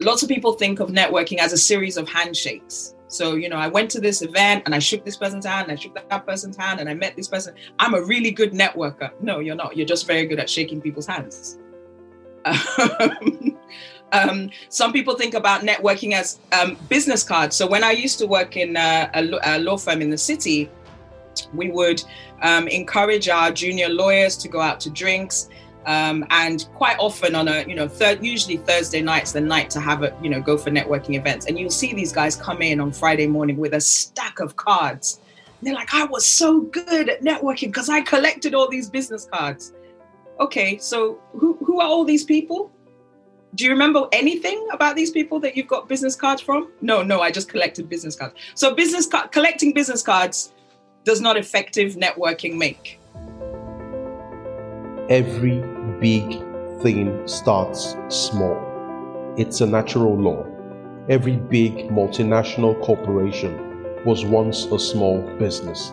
lots of people think of networking as a series of handshakes. So, you know, I went to this event and I shook this person's hand, and I shook that person's hand, and I met this person. I'm a really good networker. No, you're not. You're just very good at shaking people's hands. Um, some people think about networking as um, business cards. So when I used to work in a, a, law firm in the city, we would um, encourage our junior lawyers to go out to drinks um, and quite often on a, you know, third, usually Thursday nights, the night to have a, you know, go for networking events. And you'll see these guys come in on Friday morning with a stack of cards. And they're like, I was so good at networking because I collected all these business cards. Okay, so who, who are all these people? Do you remember anything about these people that you've got business cards from? No, no, I just collected business cards. So business collecting business cards does not effective networking make. Every big thing starts small. It's a natural law. Every big multinational corporation was once a small business.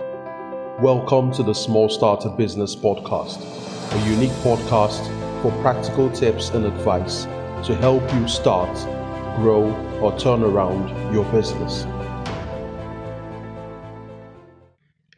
Welcome to the Small Starter Business Podcast, a unique podcast for practical tips and advice to help you start, grow, or turn around your business.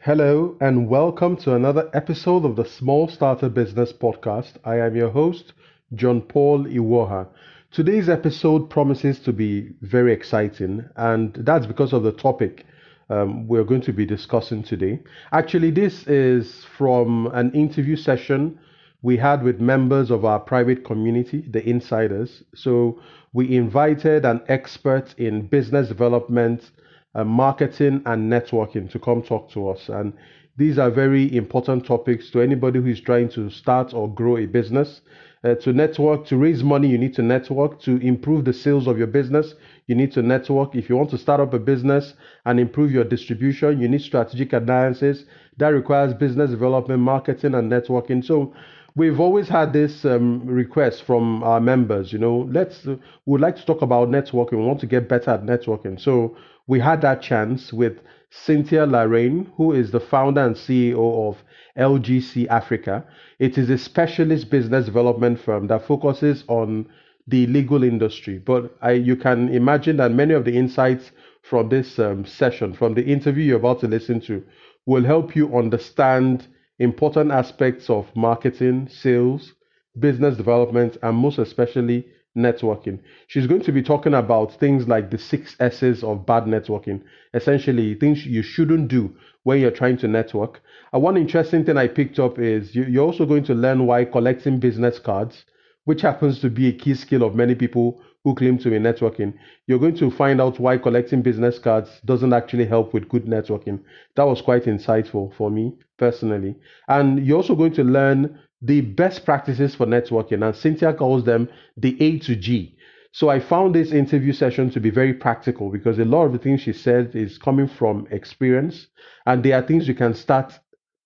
Hello, and welcome to another episode of the Small Starter Business Podcast. I am your host, John Paul Iwuoha. Today's episode promises to be very exciting, and that's because of the topic um, we're going to be discussing today. Actually, this is from an interview session we had with members of our private community, the insiders. So, we invited an expert in business development uh, marketing and networking to come talk to us. And these are very important topics to anybody who is trying to start or grow a business. Uh, to network, to raise money, you need to network. To improve the sales of your business, you need to network. If you want to start up a business and improve your distribution, you need strategic alliances. That requires business development, marketing, and networking. So, we've always had this um, request from our members. You know, let's uh, would like to talk about networking. We want to get better at networking. So we had that chance with Cynthia Lareine, who is the founder and CEO of LGC Africa. It is a specialist business development firm that focuses on the legal industry. But I, you can imagine that many of the insights from this um, session, from the interview you're about to listen to, will help you understand important aspects of marketing, sales, business development, and most especially networking. She's going to be talking about things like the six S's of bad networking, essentially things you shouldn't do when you're trying to network. And one interesting thing I picked up is you're also going to learn why collecting business cards, which happens to be a key skill of many people who claim to be networking, you're going to find out why collecting business cards doesn't actually help with good networking. That was quite insightful for me personally. And you're also going to learn the best practices for networking, and Cynthia calls them the A to G. So I found this interview session to be very practical because a lot of the things she said is coming from experience, and there are things you can start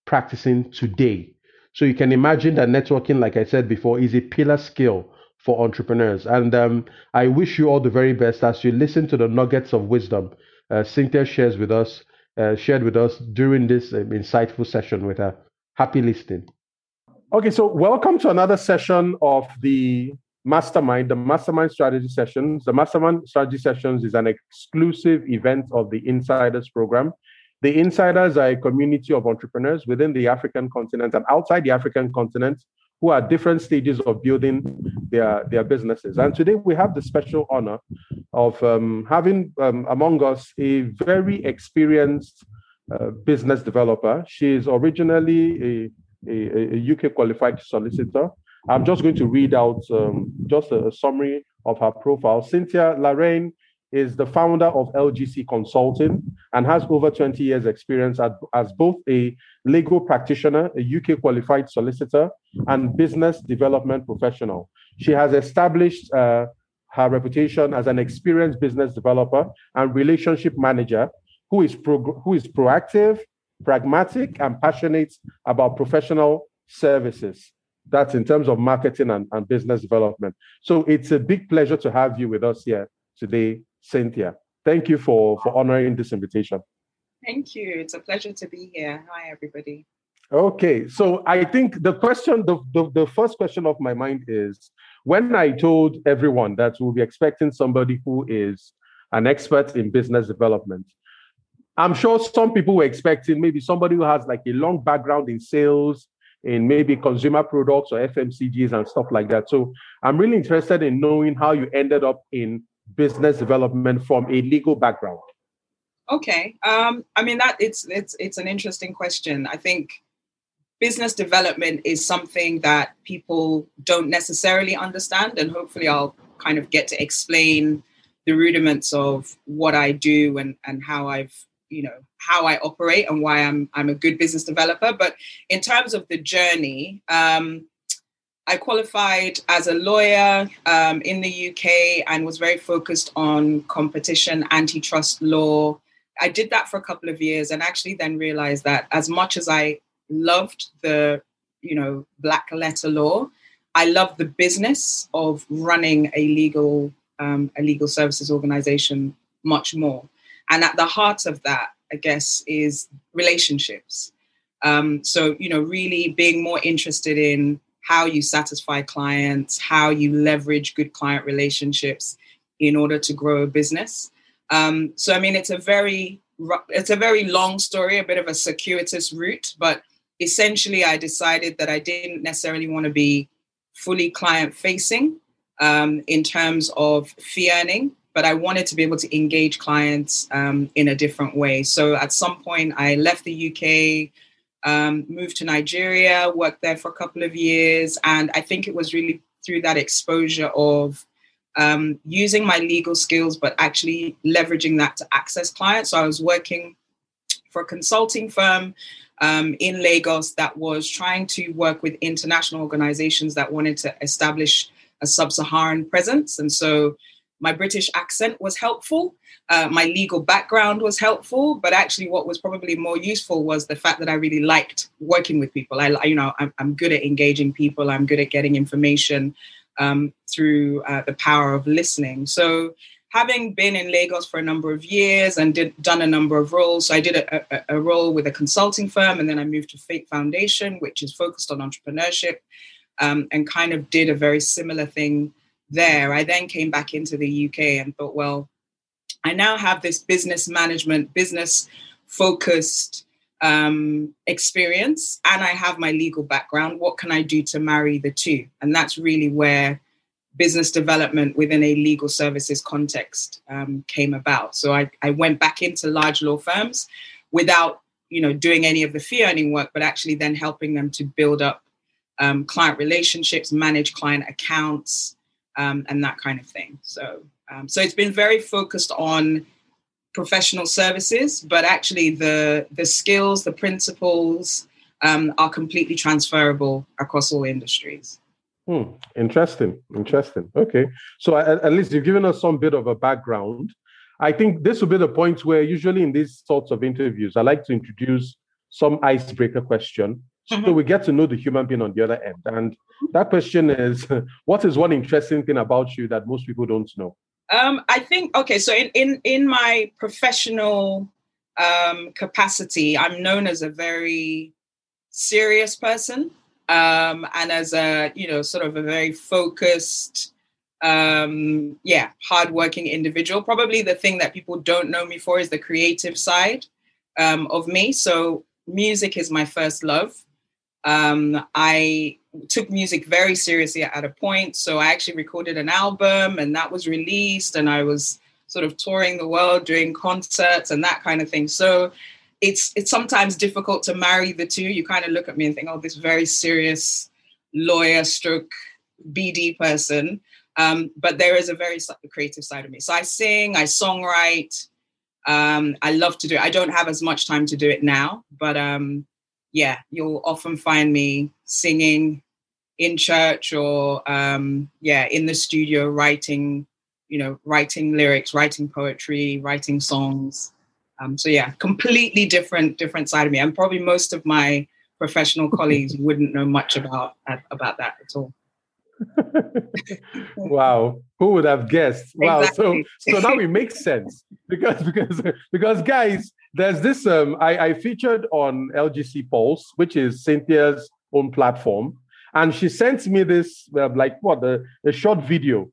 practicing today. So you can imagine that networking, like I said before, is a pillar skill for entrepreneurs. And um, I wish you all the very best as you listen to the nuggets of wisdom uh, Cynthia shares with us, uh, shared with us during this um, insightful session with her. Happy listening. Okay, so welcome to another session of the Mastermind, the Mastermind Strategy Sessions. The Mastermind Strategy Sessions is an exclusive event of the Insiders program. The Insiders are a community of entrepreneurs within the African continent and outside the African continent who are different stages of building their, their businesses. And today we have the special honor of um, having um, among us a very experienced uh, business developer. She is originally a a, a UK qualified solicitor. I'm just going to read out um, just a, a, summary of her profile. Cynthia Lareine is the founder of LGC Consulting and has over 20 years experience as, as both a legal practitioner, a UK qualified solicitor, and business development professional. She has established uh, her reputation as an experienced business developer and relationship manager who is, pro- who is proactive, pragmatic and passionate about professional services. That's in terms of marketing and, and business development. So it's a big pleasure to have you with us here today, Cynthia. Thank you for, for honoring this invitation. Thank you. It's a pleasure to be here. Hi, everybody. Okay, so I think the question, the, the, the first question of my mind is when I told everyone that we'll be expecting somebody who is an expert in business development, I'm sure some people were expecting maybe somebody who has like a long background in sales, in maybe consumer products or FMCGs and stuff like that. So I'm really interested in knowing how you ended up in business development from a legal background. Okay. Um, I mean that it's it's it's an interesting question. I think business development is something that people don't necessarily understand and hopefully I'll kind of get to explain the rudiments of what I do and and how I've you know how I operate and why I'm I'm a good business developer. But in terms of the journey, um, I qualified as a lawyer um, in the UK and was very focused on competition, antitrust law. I did that for a couple of years and actually then realized that as much as I loved the, you know, black letter law, I loved the business of running a legal um, a legal services organization much more. And at the heart of that, I guess, is relationships. Um, so, you know, really being more interested in how you satisfy clients, how you leverage good client relationships in order to grow a business. Um, so, I mean, it's a very it's a very long story, a bit of a circuitous route, but essentially, I decided that I didn't necessarily want to be fully client facing um, in terms of fee earning but I wanted to be able to engage clients um, in a different way. So at some point, I left the UK, um, moved to Nigeria, worked there for a couple of years. And I think it was really through that exposure of um, using my legal skills, but actually leveraging that to access clients. So I was working for a consulting firm um, in Lagos that was trying to work with international organizations that wanted to establish a sub Saharan presence. And so my British accent was helpful. Uh, my legal background was helpful, but actually, what was probably more useful was the fact that I really liked working with people. I, you know, I'm, I'm good at engaging people. I'm good at getting information um, through uh, the power of listening. So, having been in Lagos for a number of years and did done a number of roles, so I did a, a, a role with a consulting firm, and then I moved to Fate Foundation, which is focused on entrepreneurship, um, and kind of did a very similar thing there. I then came back into the UK and thought, well, I now have this business management, business focused um, experience, and I have my legal background. What can I do to marry the two? And that's really where business development within a legal services context um, came about. So I, I went back into large law firms without you know doing any of the fee earning work, but actually then helping them to build up um, client relationships, manage client accounts, um, and that kind of thing. So, um, so it's been very focused on professional services, but actually the the skills, the principles um, are completely transferable across all industries. Hmm. Interesting. Interesting. Okay. So at, at least you've given us some bit of a background. I think this will be the point where usually in these sorts of interviews, I like to introduce some icebreaker question Mm-hmm. So we get to know the human being on the other end. And that question is what is one interesting thing about you that most people don't know? Um, I think okay, so in in, in my professional um, capacity, I'm known as a very serious person. Um, and as a, you know, sort of a very focused, um, yeah, hardworking individual. Probably the thing that people don't know me for is the creative side um, of me. So music is my first love. Um, I took music very seriously at a point. So I actually recorded an album and that was released, and I was sort of touring the world doing concerts and that kind of thing. So it's it's sometimes difficult to marry the two. You kind of look at me and think, oh, this very serious lawyer stroke BD person. Um, but there is a very creative side of me. So I sing, I songwrite. Um, I love to do it. I don't have as much time to do it now, but um, yeah, you'll often find me singing in church or um, yeah, in the studio writing, you know, writing lyrics, writing poetry, writing songs. Um, so yeah, completely different different side of me. And probably most of my professional colleagues wouldn't know much about about that at all. wow, who would have guessed? Wow, exactly. so so now it makes sense because because because guys, there's this um I, I featured on LGC Pulse, which is Cynthia's own platform, And she sent me this, uh, like what, the, a short video.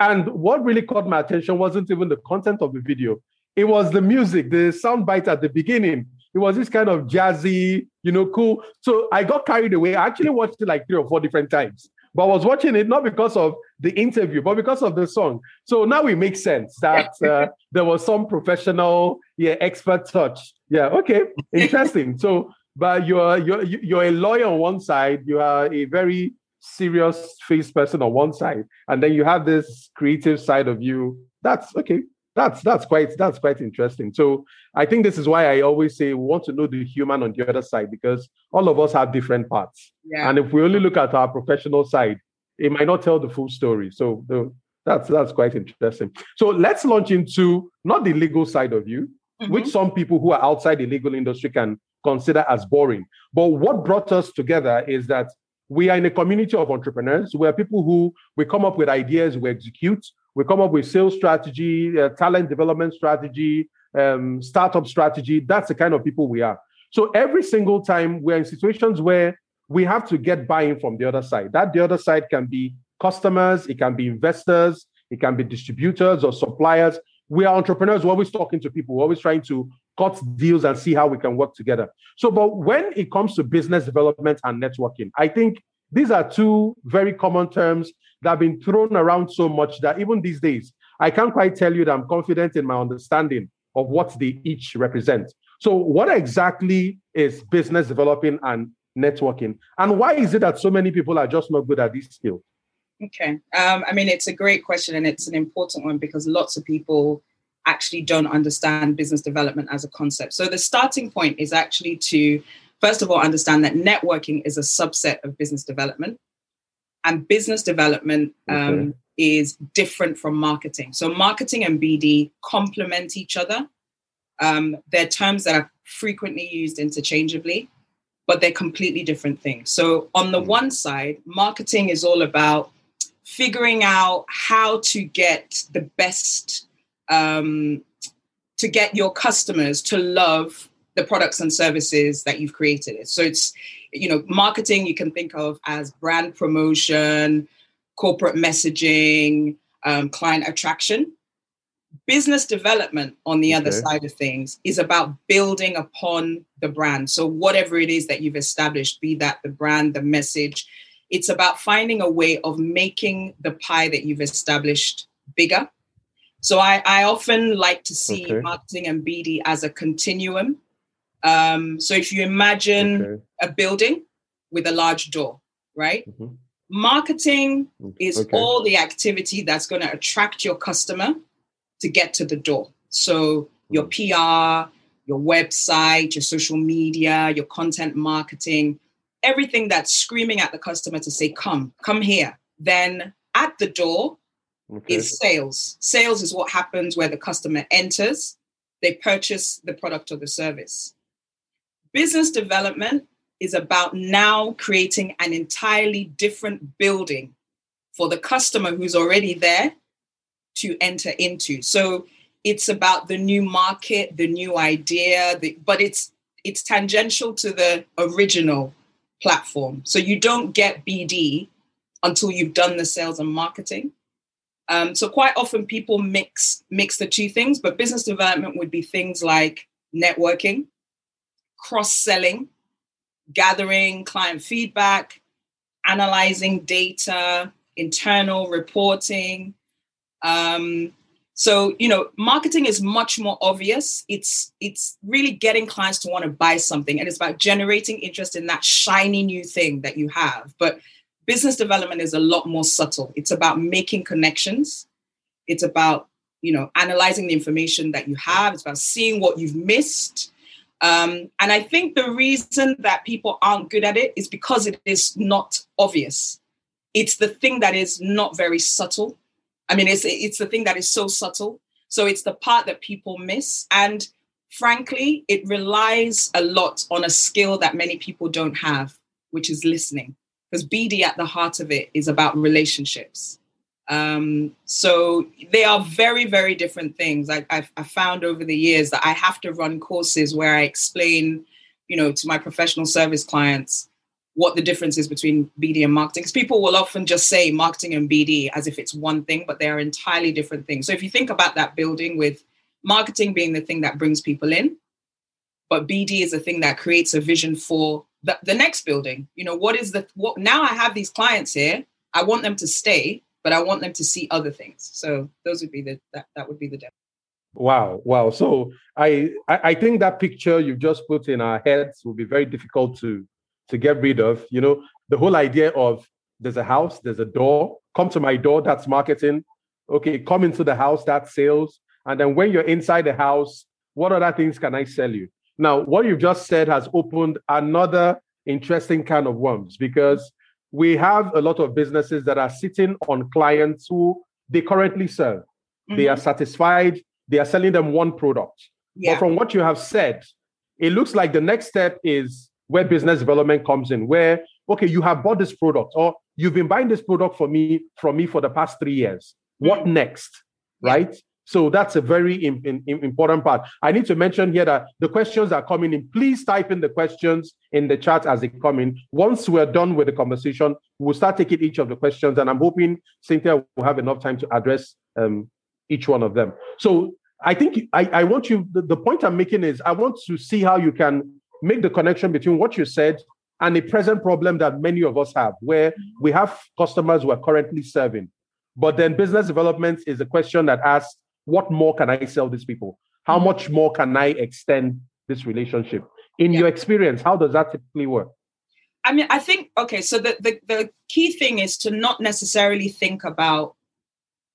And what really caught my attention wasn't even the content of the video, it was the music, the sound bite at the beginning. It was this kind of jazzy, you know, cool. So I got carried away. I actually watched it like three or four different times. But I was watching it not because of the interview, but because of the song. So now it makes sense that uh, there was some professional, yeah, expert touch. Yeah, okay, interesting. so, but you're you're you're a lawyer on one side, you are a very serious face person on one side, and then you have this creative side of you. That's okay that's that's quite that's quite interesting. So I think this is why I always say we want to know the human on the other side because all of us have different parts. Yeah. And if we only look at our professional side, it might not tell the full story. So the, that's that's quite interesting. So let's launch into not the legal side of you, mm-hmm. which some people who are outside the legal industry can consider as boring. But what brought us together is that we are in a community of entrepreneurs. We are people who we come up with ideas, we execute, we come up with sales strategy, uh, talent development strategy, um, startup strategy. That's the kind of people we are. So every single time we're in situations where we have to get buy-in from the other side. That the other side can be customers, it can be investors, it can be distributors or suppliers. We are entrepreneurs. We're always talking to people. We're always trying to cut deals and see how we can work together. So, but when it comes to business development and networking, I think these are two very common terms that have been thrown around so much that even these days, I can't quite tell you that I'm confident in my understanding of what they each represent. So, what exactly is business developing and networking? And why is it that so many people are just not good at this skill? Okay. Um, I mean, it's a great question and it's an important one because lots of people actually don't understand business development as a concept. So, the starting point is actually to, first of all, understand that networking is a subset of business development and business development um, okay. is different from marketing. So marketing and BD complement each other. Um, they're terms that are frequently used interchangeably, but they're completely different things. So on the hmm. one side, marketing is all about figuring out how to get the best um, to get your customers to love the products and services that you've created. So it's you know, marketing you can think of as brand promotion, corporate messaging, um, client attraction. Business development, on the okay. other side of things, is about building upon the brand. So, whatever it is that you've established, be that the brand, the message, it's about finding a way of making the pie that you've established bigger. So, I, I often like to see okay. marketing and BD as a continuum um, so if you imagine okay. a building with a large door, right? Mm-hmm. Marketing is okay. all the activity that's going to attract your customer to get to the door. So your mm. PR, your website, your social media, your content marketing, everything that's screaming at the customer to say, come, come here. Then at the door okay. is sales. Sales is what happens where the customer enters, they purchase the product or the service. Business development is about now creating an entirely different building for the customer who's already there to enter into. So it's about the new market, the new idea, the, but it's it's tangential to the original platform. So you don't get BD until you've done the sales and marketing. Um, so quite often people mix mix the two things, but business development would be things like networking, cross selling, gathering client feedback, analyzing data, internal reporting. Um, so you know, marketing is much more obvious. It's it's really getting clients to want to buy something, and it's about generating interest in that shiny new thing that you have. But business development is a lot more subtle. It's about making connections. It's about you know analyzing the information that you have. It's about seeing what you've missed um, and I think the reason that people aren't good at it is because it is not obvious. It's the thing that is not very subtle. I mean, it's it's the thing that is so subtle. So it's the part that people miss. And frankly, it relies a lot on a skill that many people don't have, which is listening. Because BD at the heart of it is about relationships. Um, so they are very, very different things. I, I've, I've found over the years that I have to run courses where I explain, you know, to my professional service clients what the difference is between BD and marketing. Because people will often just say marketing and BD as if it's one thing, but they are entirely different things. So if you think about that building with marketing being the thing that brings people in, but BD is the thing that creates a vision for the, the next building. You know, what is the what now I have these clients here, I want them to stay, but I want them to see other things. So those would be the that, that would be the. Wow, wow. So I I think that picture you've just put in our heads will be very difficult to to get rid of. You know, the whole idea of there's a house, there's a door, come to my door, that's marketing. Okay, come into the house, that's sales. And then when you're inside the house, what other things can I sell you? Now, what you've just said has opened another interesting kind of worms because we have a lot of businesses that are sitting on clients who they currently serve. Mm-hmm. They are mm-hmm. satisfied, they are selling them one product. Yeah. But from what you have said, it looks like the next step is where business development comes in, where, okay, you have bought this product or you've been buying this product for me from me for the past three years. What mm. next? Right? So that's a very in, in, important part. I need to mention here that the questions are coming in. Please type in the questions in the chat as they come in. Once we're done with the conversation, we'll start taking each of the questions. And I'm hoping Cynthia will have enough time to address um, each one of them. So I think I, I want you, the, the point I'm making is I want to see how you can make the connection between what you said and the present problem that many of us have, where we have customers who are currently serving. But then business development is a question that asks, what more can I sell these people? How mm-hmm. much more can I extend this relationship? In yeah. your experience, how does that typically work? I mean, I think, okay, so the, the, the key thing is to not necessarily think about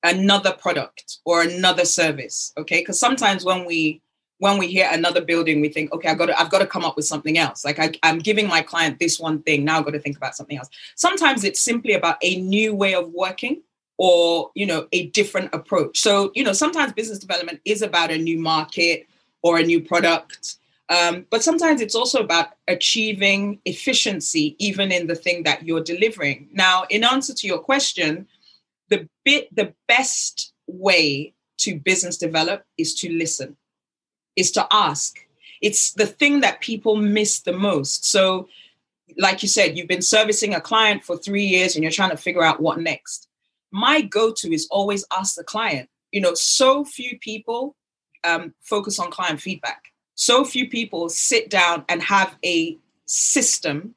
another product or another service, okay? Because sometimes when we when we hear another building, we think, okay, I've got to, I've got to come up with something else. Like I, I'm giving my client this one thing. Now I've got to think about something else. Sometimes it's simply about a new way of working or, you know, a different approach. So, you know, sometimes business development is about a new market or a new product. Um, but sometimes it's also about achieving efficiency, even in the thing that you're delivering. Now, in answer to your question, the bit, the best way to business develop is to listen is to ask. It's the thing that people miss the most. So, like you said, you've been servicing a client for three years and you're trying to figure out what next. My go to is always ask the client. You know, so few people um, focus on client feedback. So few people sit down and have a system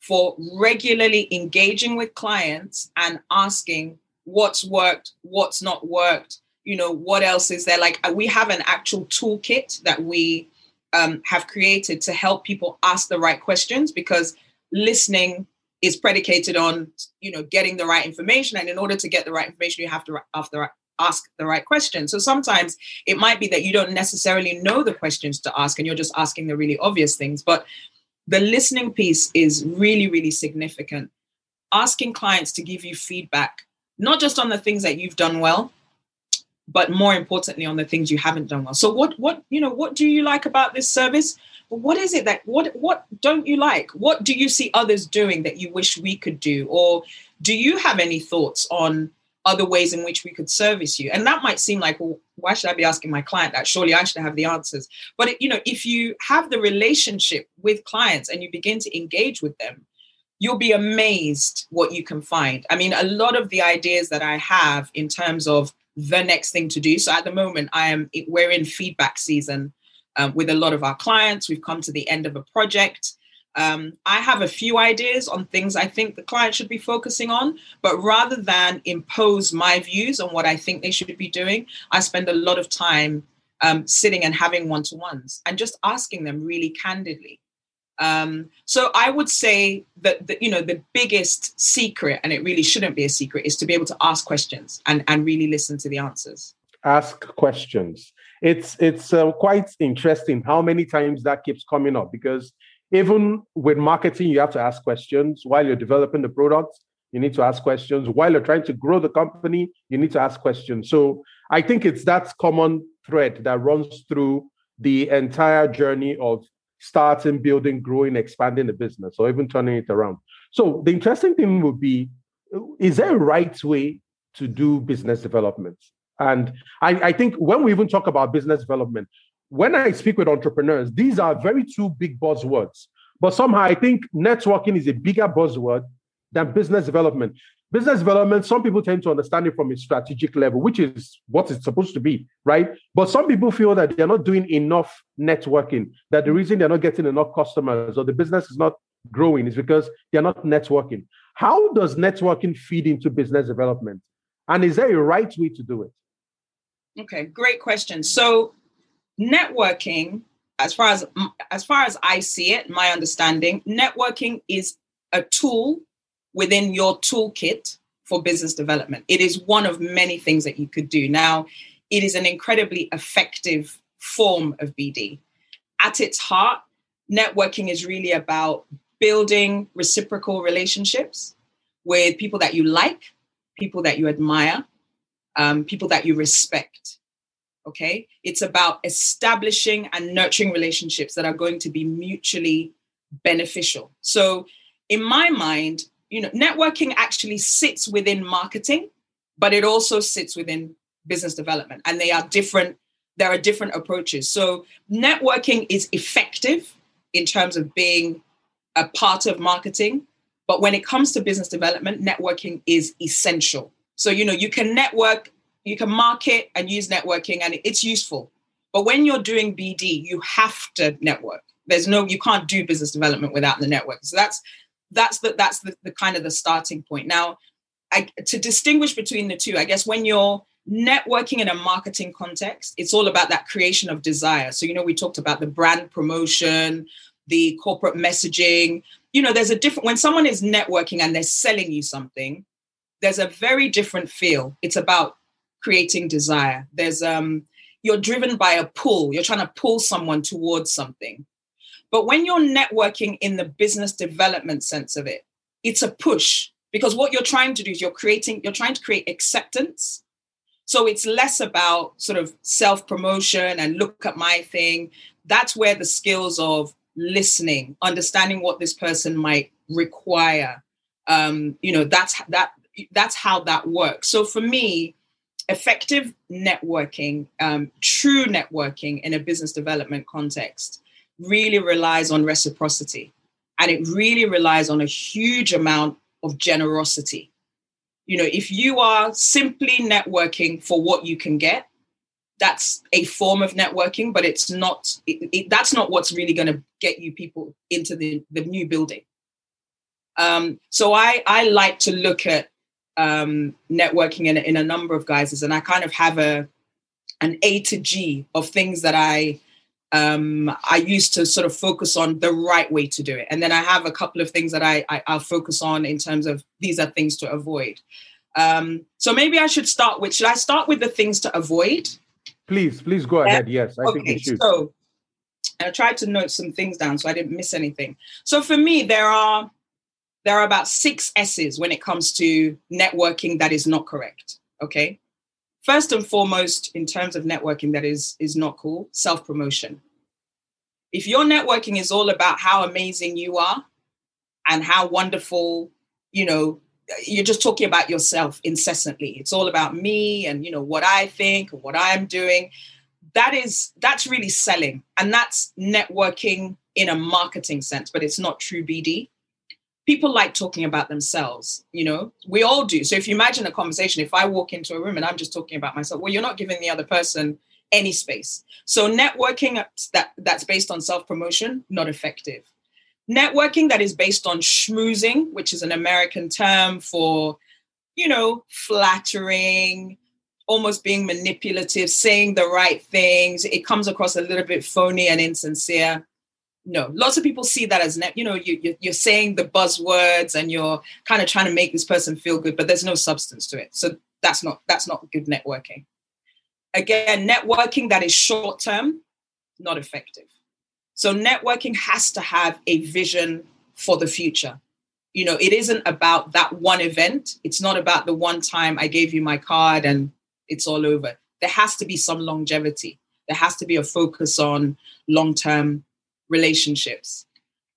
for regularly engaging with clients and asking what's worked, what's not worked, you know what else is there? Like uh, we have an actual toolkit that we um, have created to help people ask the right questions because listening is predicated on you know getting the right information. And in order to get the right information you have to ask the right question. So sometimes it might be that you don't necessarily know the questions to ask and you're just asking the really obvious things. But the listening piece is really really significant. Asking clients to give you feedback not just on the things that you've done well but more importantly on the things you haven't done well. So what what you know what do you like about this service? What is it that what what don't you like? What do you see others doing that you wish we could do? Or do you have any thoughts on other ways in which we could service you? And that might seem like well why should i be asking my client that? Surely i should have the answers. But it, you know if you have the relationship with clients and you begin to engage with them you'll be amazed what you can find. I mean a lot of the ideas that i have in terms of the next thing to do. So at the moment, I am we're in feedback season um, with a lot of our clients. We've come to the end of a project. Um, I have a few ideas on things I think the client should be focusing on, but rather than impose my views on what I think they should be doing, I spend a lot of time um, sitting and having one to ones and just asking them really candidly um, so I would say that the, you know the biggest secret, and it really shouldn't be a secret, is to be able to ask questions and and really listen to the answers. Ask questions. It's it's uh, quite interesting how many times that keeps coming up because even with marketing, you have to ask questions while you're developing the product. You need to ask questions while you're trying to grow the company. You need to ask questions. So I think it's that common thread that runs through the entire journey of starting, building, growing, expanding the business, or even turning it around. So the interesting thing would be is there a right way to do business development? And I, I think when we even talk about business development, when I speak with entrepreneurs, these are very two big buzzwords. But somehow I think networking is a bigger buzzword than business development. Business development, some people tend to understand it from a strategic level, which is what it's supposed to be, right? But some people feel that they're not doing enough networking, that the reason they're not getting enough customers or the business is not growing is because they're not networking. How does networking feed into business development? And is there a right way to do it? Okay, great question. So, networking, as far as as far as I see it, my understanding, networking is a tool within your toolkit for business development. It is one of many things that you could do. Now, it is an incredibly effective form of BD. At its heart, networking is really about building reciprocal relationships with people that you like, people that you admire, um, people that you respect. Okay. It's about establishing and nurturing relationships that are going to be mutually beneficial. So, in my mind, you know, networking actually sits within marketing, but it also sits within business development. And they are different, there are different approaches. So networking is effective in terms of being a part of marketing. But when it comes to business development, networking is essential. So, you know, you can network, you can market and use networking, and it's useful. But when you're doing BD, you have to network. There's no, you can't do business development without the network. So that's that's the that's the, the kind of the starting point. Now, I, to distinguish between the two, I guess when you're networking in a marketing context, it's all about that creation of desire. So, you know, we talked about the brand promotion, the corporate messaging. You know, there's a different when someone is networking and they're selling you something, there's a very different feel. It's about creating desire. There's um you're driven by a pull. You're trying to pull someone towards something. But when you're networking in the business development sense of it, it's a push because what you're trying to do is you're creating, you're trying to create acceptance. So it's less about sort of self promotion and look at my thing. That's where the skills of listening, understanding what this person might require, um, you know, that's that that's how that works. So for me, effective networking, um, true networking in a business development context really relies on reciprocity and it really relies on a huge amount of generosity. You know, if you are simply networking for what you can get, that's a form of networking, but it's not, it, it, that's not what's really going to get you people into the, the new building. Um, so I, I like to look at um, networking in, in a number of guises, and I kind of have a an A to G of things that I um, I used to sort of focus on the right way to do it. And then I have a couple of things that I, I will focus on in terms of these are things to avoid. Um, so maybe I should start with should I start with the things to avoid? Please, please go yeah? ahead. Yes, I okay, think you should. So I tried to note some things down so I didn't miss anything. So for me, there are there are about six S's when it comes to networking that is not correct. Okay first and foremost in terms of networking that is is not cool. Self promotion if your networking is all about how amazing you are and how wonderful you know you're just talking about yourself incessantly. It's all about me and you know what i think and what i'm doing. That is that's really selling. And that's networking in a marketing sense but it's not true bd people like talking about themselves you know? We all do. So if you imagine a conversation if i walk into a room and i'm just talking about myself well you're not giving the other person any space. So networking that that's based on self promotion not effective. Networking that is based on schmoozing which is an american term for you know flattering almost being manipulative saying the right things. It comes across a little bit phony and insincere no lots of people see that as net you know you, you're saying the buzzwords and you're kind of trying to make this person feel good but there's no substance to it. So that's not that's not good networking. Again networking that is short term not effective. So networking has to have a vision for the future. You know it isn't about that one event. It's not about the one time i gave you my card and it's all over. There has to be some longevity. There has to be a focus on long term relationships.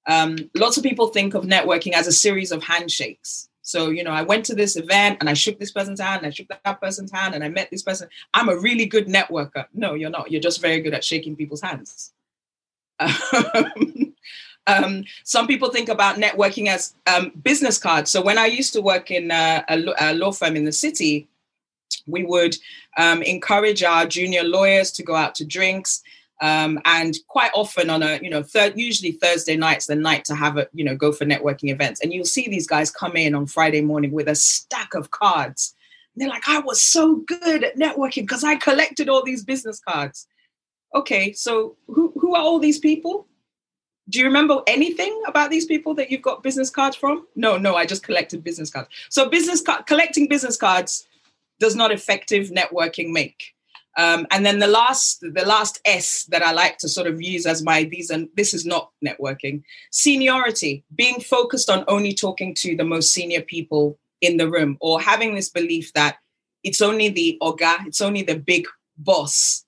Um, lots of people think of networking as a series of handshakes. So, you know, I went to this event and I shook this person's hand and I shook that person's hand and I met this person. I'm a really good networker. No, you're not. You're just very good at shaking people's hands. Um, Um, some people think about networking as um, business cards. So when I used to work in a, a, law firm in the city, we would um, encourage our junior lawyers to go out to drinks. Um, and quite often on a you know third usually thursday nights the night to have a you know go for networking events and you'll see these guys come in on friday morning with a stack of cards and they're like i was so good at networking because i collected all these business cards okay so who, who are all these people do you remember anything about these people that you've got business cards from? No, no, I just collected business cards. So business collecting business cards does not effective networking make. Um, and then the last, the last S that I like to sort of use as my these and this is not networking. Seniority, being focused on only talking to the most senior people in the room, or having this belief that it's only the oga, it's only the big boss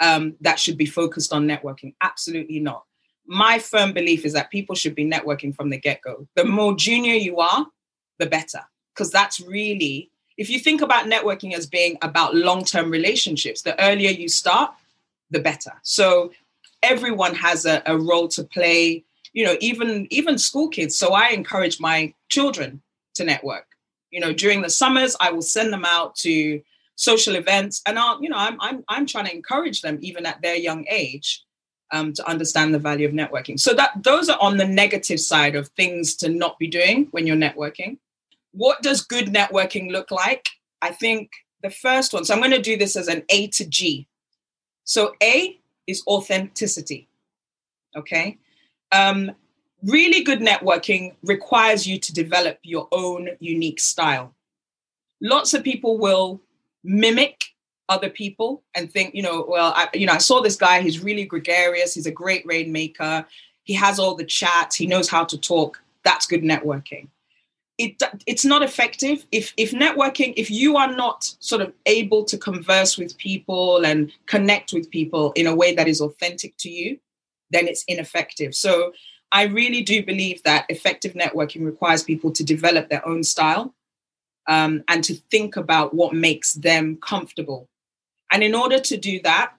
um, that should be focused on networking. Absolutely not my firm belief is that people should be networking from the get go. The more junior you are, the better. Because that's really, if you think about networking as being about long term relationships, the earlier you start, the better. So everyone has a, a role to play, you know, even even school kids. So I encourage my children to network. You know, during the summers, I will send them out to social events and I'll, you know, I'm I'm I'm trying to encourage them even at their young age um, to understand the value of networking. So that those are on the negative side of things to not be doing when you're networking. What does good networking look like? I think the first one. So I'm going to do this as an A to G. So A is authenticity. Okay. Um, really good networking requires you to develop your own unique style. Lots of people will mimic other people and think, you know, well, I, you know, I saw this guy. He's really gregarious. He's a great rainmaker. He has all the chats. He knows how to talk. That's good networking. It, it's not effective if if networking if you are not sort of able to converse with people and connect with people in a way that is authentic to you then it's ineffective so i really do believe that effective networking requires people to develop their own style um, and to think about what makes them comfortable and in order to do that,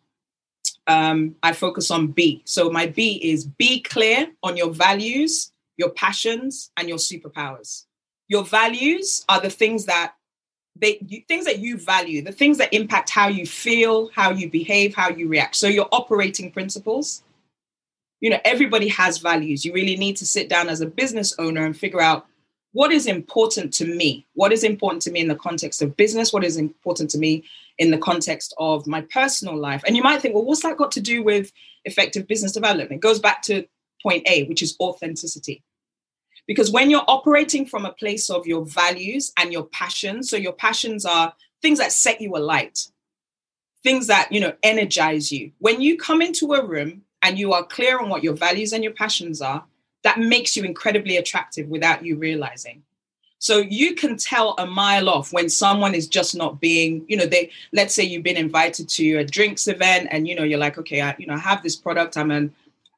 um, I focus on B. So my B is be clear on your values, your passions, and your superpowers. Your values are the things that they you, things that you value, the things that impact how you feel, how you behave, how you react. So your operating principles. You know, everybody has values. You really need to sit down as a business owner and figure out what is important to me? What is important to me in the context of business? What is important to me in the context of my personal life? And you might think, well, what's that got to do with effective business development? It goes back to point A, which is authenticity. Because when you're operating from a place of your values and your passions, so your passions are things that set you alight, things that, you know, energize you. When you come into a room and you are clear on what your values and your passions are, that makes you incredibly attractive without you realizing. So you can tell a mile off when someone is just not being, you know, they let's say you've been invited to a drinks event and you know you're like, okay, I, you know, I have this product, I'm an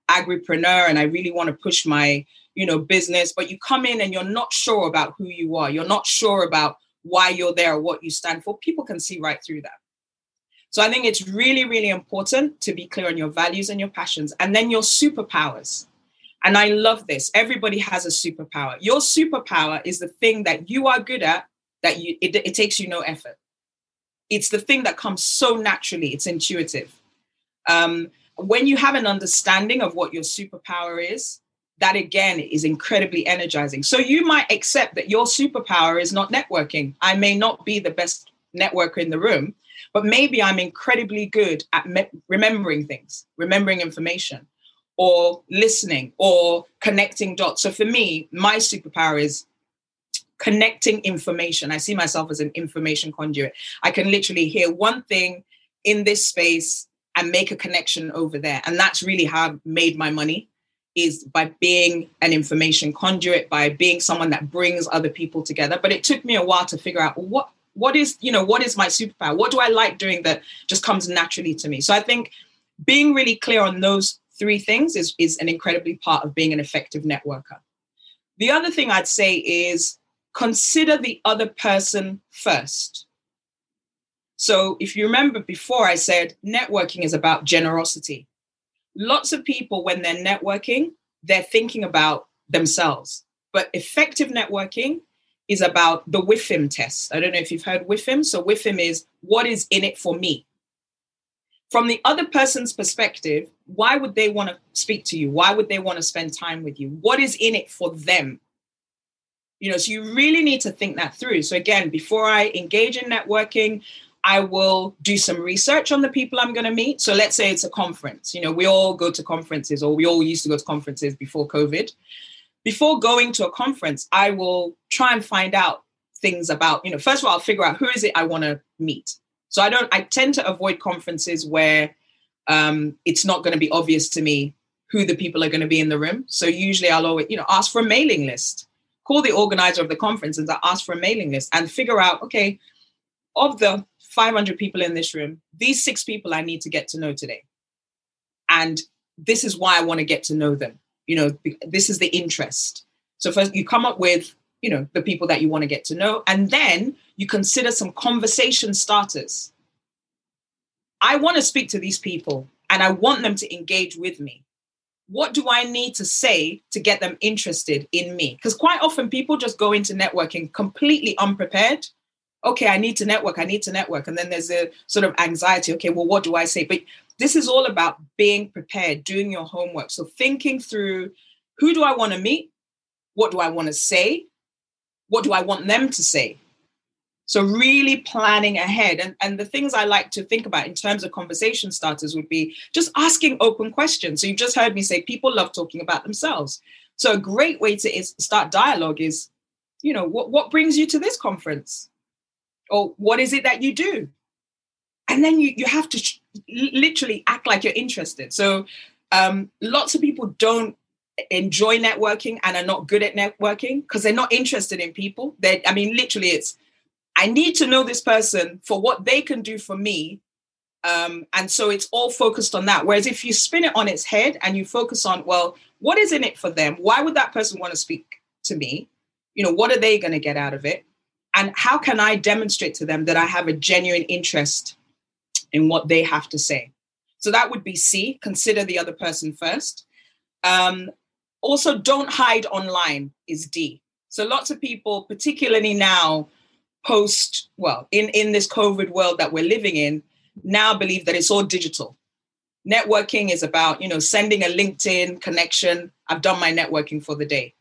agripreneur and I really want to push my, you know, business, but you come in and you're not sure about who you are. You're not sure about why you're there or what you stand for. People can see right through that. So I think it's really, really important to be clear on your values and your passions and then your superpowers. And I love this. Everybody has a superpower. Your superpower is the thing that you are good at that you it, it takes you no effort. It's the thing that comes so naturally. It's intuitive. Um, when you have an understanding of what your superpower is, that again is incredibly energizing. So you might accept that your superpower is not networking. I may not be the best networker in the room, but maybe I'm incredibly good at me- remembering things, remembering information or listening or connecting dots. So for me, my superpower is connecting information. I see myself as an information conduit. I can literally hear one thing in this space and make a connection over there. And that's really how I've made my money is by being an information conduit, by being someone that brings other people together. But it took me a while to figure out what what is, you know, what is my superpower? What do I like doing that just comes naturally to me? So I think being really clear on those three things is, is an incredibly part of being an effective networker. The other thing I'd say is consider the other person first. So if you remember before, I said networking is about generosity. Lots of people, when they're networking, they're thinking about themselves. But effective networking is about the WIFM test. I don't know if you've heard WIFM. So WIFM is what is in it for me? From the other person's perspective, why would they want to speak to you? Why would they want to spend time with you? What is in it for them? You know, so you really need to think that through. So again, before I engage in networking, I will do some research on the people I'm going to meet. So let's say it's a conference. You know, we all go to conferences, or we all used to go to conferences before COVID. Before going to a conference, I will try and find out things about, you know, first of all, I'll figure out who is it I want to meet. So I don't, I tend to avoid conferences where um, it's not going to be obvious to me who the people are going to be in the room. So usually I'll always, you know, ask for a mailing list, call the organizer of the conference and ask for a mailing list and figure out, okay, of the 500 people in this room, these six people I need to get to know today. And this is why I want to get to know them. You know, this is the interest. So first you come up with, you know, the people that you want to get to know, and then you consider some conversation starters. I want to speak to these people and I want them to engage with me. What do I need to say to get them interested in me? Because quite often people just go into networking completely unprepared okay, I need to network, I need to network. And then there's a sort of anxiety, okay, well, what do I say? But this is all about being prepared, doing your homework. So thinking through who do I want to meet? What do I want to say? What do I want them to say? So really planning ahead. And, and the things I like to think about in terms of conversation starters would be just asking open questions. So you've just heard me say people love talking about themselves. So a great way to is start dialogue is, you know, what, what brings you to this conference? Or what is it that you do? And then you, you have to sh- literally act like you're interested. So um, lots of people don't enjoy networking and are not good at networking because they're not interested in people. They i mean literally it's i need to know this person for what they can do for me. Um, and so it's all focused on that. Whereas if you spin it on its head and you focus on well what is in it for them? Why would that person want to speak to me? You know what are they going to get out of it and how can I demonstrate to them that I have a genuine interest in what they have to say? So that would be C, consider the other person first. Um, also, don't hide online is D. So lots of people, particularly now, post, well, in, in this COVID world that we're living in, now believe that it's all digital. Networking is about, you know, sending a LinkedIn connection. I've done my networking for the day.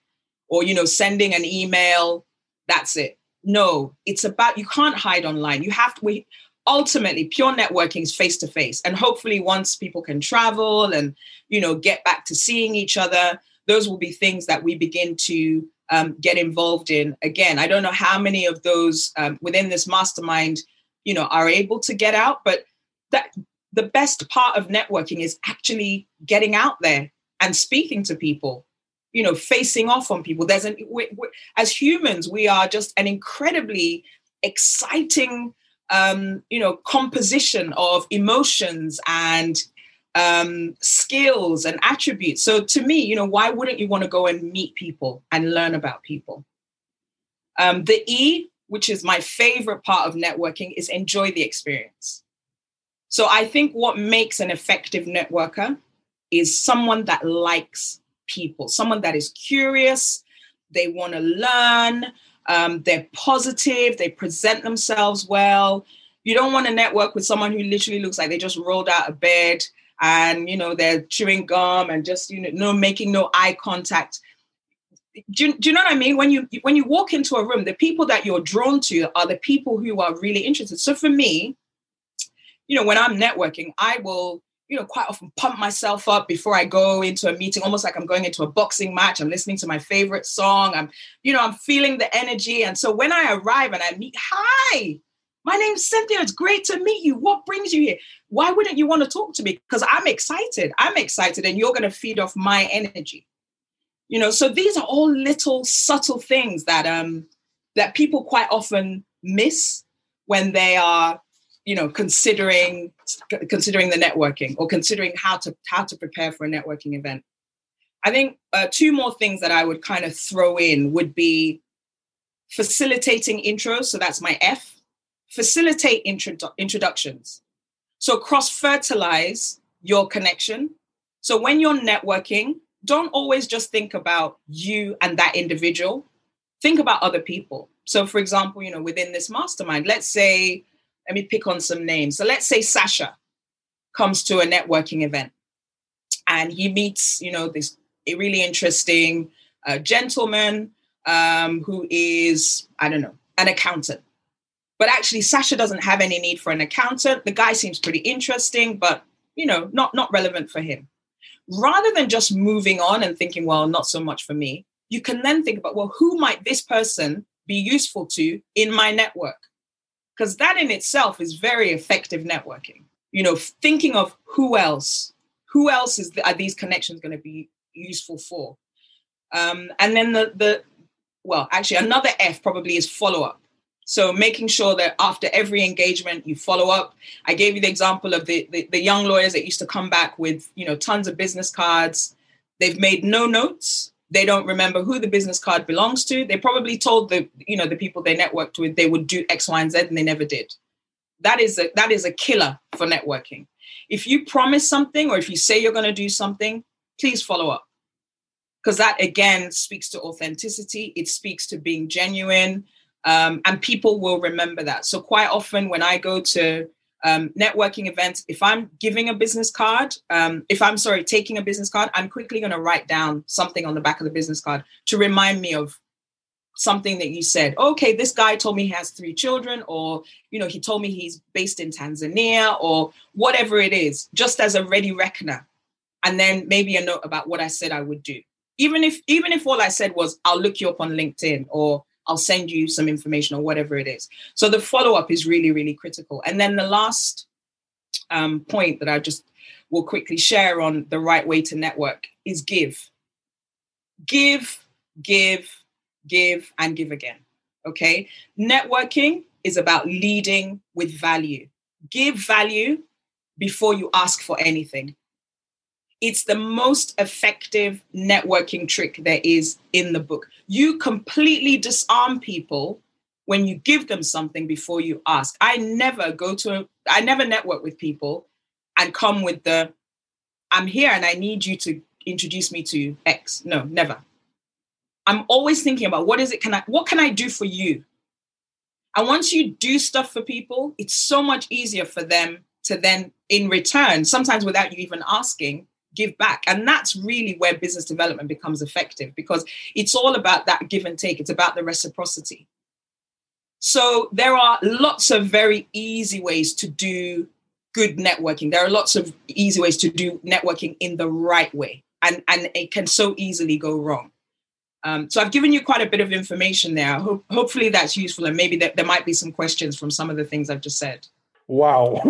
Or, you know, sending an email. That's it no, it's about you can't hide online. You have to we ultimately pure networking is face to face. And hopefully once people can travel and you know get back to seeing each other, those will be things that we begin to um, get involved in. Again, I don't know how many of those um, within this mastermind, you know, are able to get out, but that the best part of networking is actually getting out there and speaking to people you know facing off on people. There's an we, we, as humans we are just an incredibly exciting um, you know composition of emotions and um, skills and attributes. So to me you know why wouldn't you want to go and meet people and learn about people? Um, the e which is my favorite part of networking is enjoy the experience. So i think what makes an effective networker is someone that likes people, someone that is curious, they want to learn, um, they're positive, they present themselves well. You don't want to network with someone who literally looks like they just rolled out of bed and you know they're chewing gum and just you know no making no eye contact. Do do you know what I mean? When you when you walk into a room, the people that you're drawn to are the people who are really interested. So for me, you know, when I'm networking, I will you know, quite often pump myself up before I go into a meeting, almost like I'm going into a boxing match. I'm listening to my favorite song. I'm, you know, I'm feeling the energy. And so when I arrive and I meet, hi, my name's Cynthia. It's great to meet you. What brings you here? Why wouldn't you want to talk to me? Because I'm excited. I'm excited, and you're going to feed off my energy. You know, so these are all little subtle things that um that people quite often miss when they are you know considering considering the networking or considering how to how to prepare for a networking event i think uh, two more things that i would kind of throw in would be facilitating intros so that's my f facilitate introdu- introductions so cross fertilize your connection so when you're networking don't always just think about you and that individual. Think about other people. So, for example, you know, within this mastermind, let's say, let me pick on some names. So, let's say Sasha comes to a networking event and he meets, you know, this really interesting uh, gentleman um, who is, I don't know, an accountant. But actually, Sasha doesn't have any need for an accountant. The guy seems pretty interesting, but you know, not not relevant for him. Rather than just moving on and thinking, well, not so much for me, you can then think about, well, who might this person be useful to in my network? Because that in itself is very effective networking. You know, thinking of who else, who else is are these connections going to be useful for? Um, and then the the well, actually, another F probably is follow up. So making sure that after every engagement you follow up. I gave you the example of the, the, the young lawyers that used to come back with you know tons of business cards. They've made no notes. They don't remember who the business card belongs to. They probably told the you know the people they networked with they would do X, Y, and Z, and they never did. That is a that is a killer for networking. If you promise something or if you say you're going to do something, please follow up because that again speaks to authenticity. It speaks to being genuine um, and people will remember that. So quite often when I go to um, networking events, if I'm giving a business card, um, if I'm sorry, taking a business card, I'm quickly going to write down something on the back of the business card to remind me of something that you said. Okay, this guy told me he has three children, or you know, he told me he's based in Tanzania, or whatever it is, just as a ready reckoner. And then maybe a note about what I said I would do. Even if even if all I said was I'll look you up on LinkedIn or I'll send you some information or whatever it is. So the follow up is really, really critical. And then the last um, point that I just will quickly share on the right way to network is give. Give, give, give, and give again. Okay. Networking is about leading with value. Give value before you ask for anything. It's the most effective networking trick there is in the book. You completely disarm people when you give them something before you ask. I never go to, I never network with people and come with the, I'm here and I need you to introduce me to X. No, never. I'm always thinking about what is it, can I, what can I do for you? And once you do stuff for people, it's so much easier for them to then, in return, sometimes without you even asking, give back. And that's really where business development becomes effective because it's all about that give and take, it's about the reciprocity. So there are lots of very easy ways to do good networking. There are lots of easy ways to do networking in the right way. And, and it can so easily go wrong. Um, so I've given you quite a bit of information there. Ho- hopefully that's useful, and maybe there might be some questions from some of the things I've just said. Wow,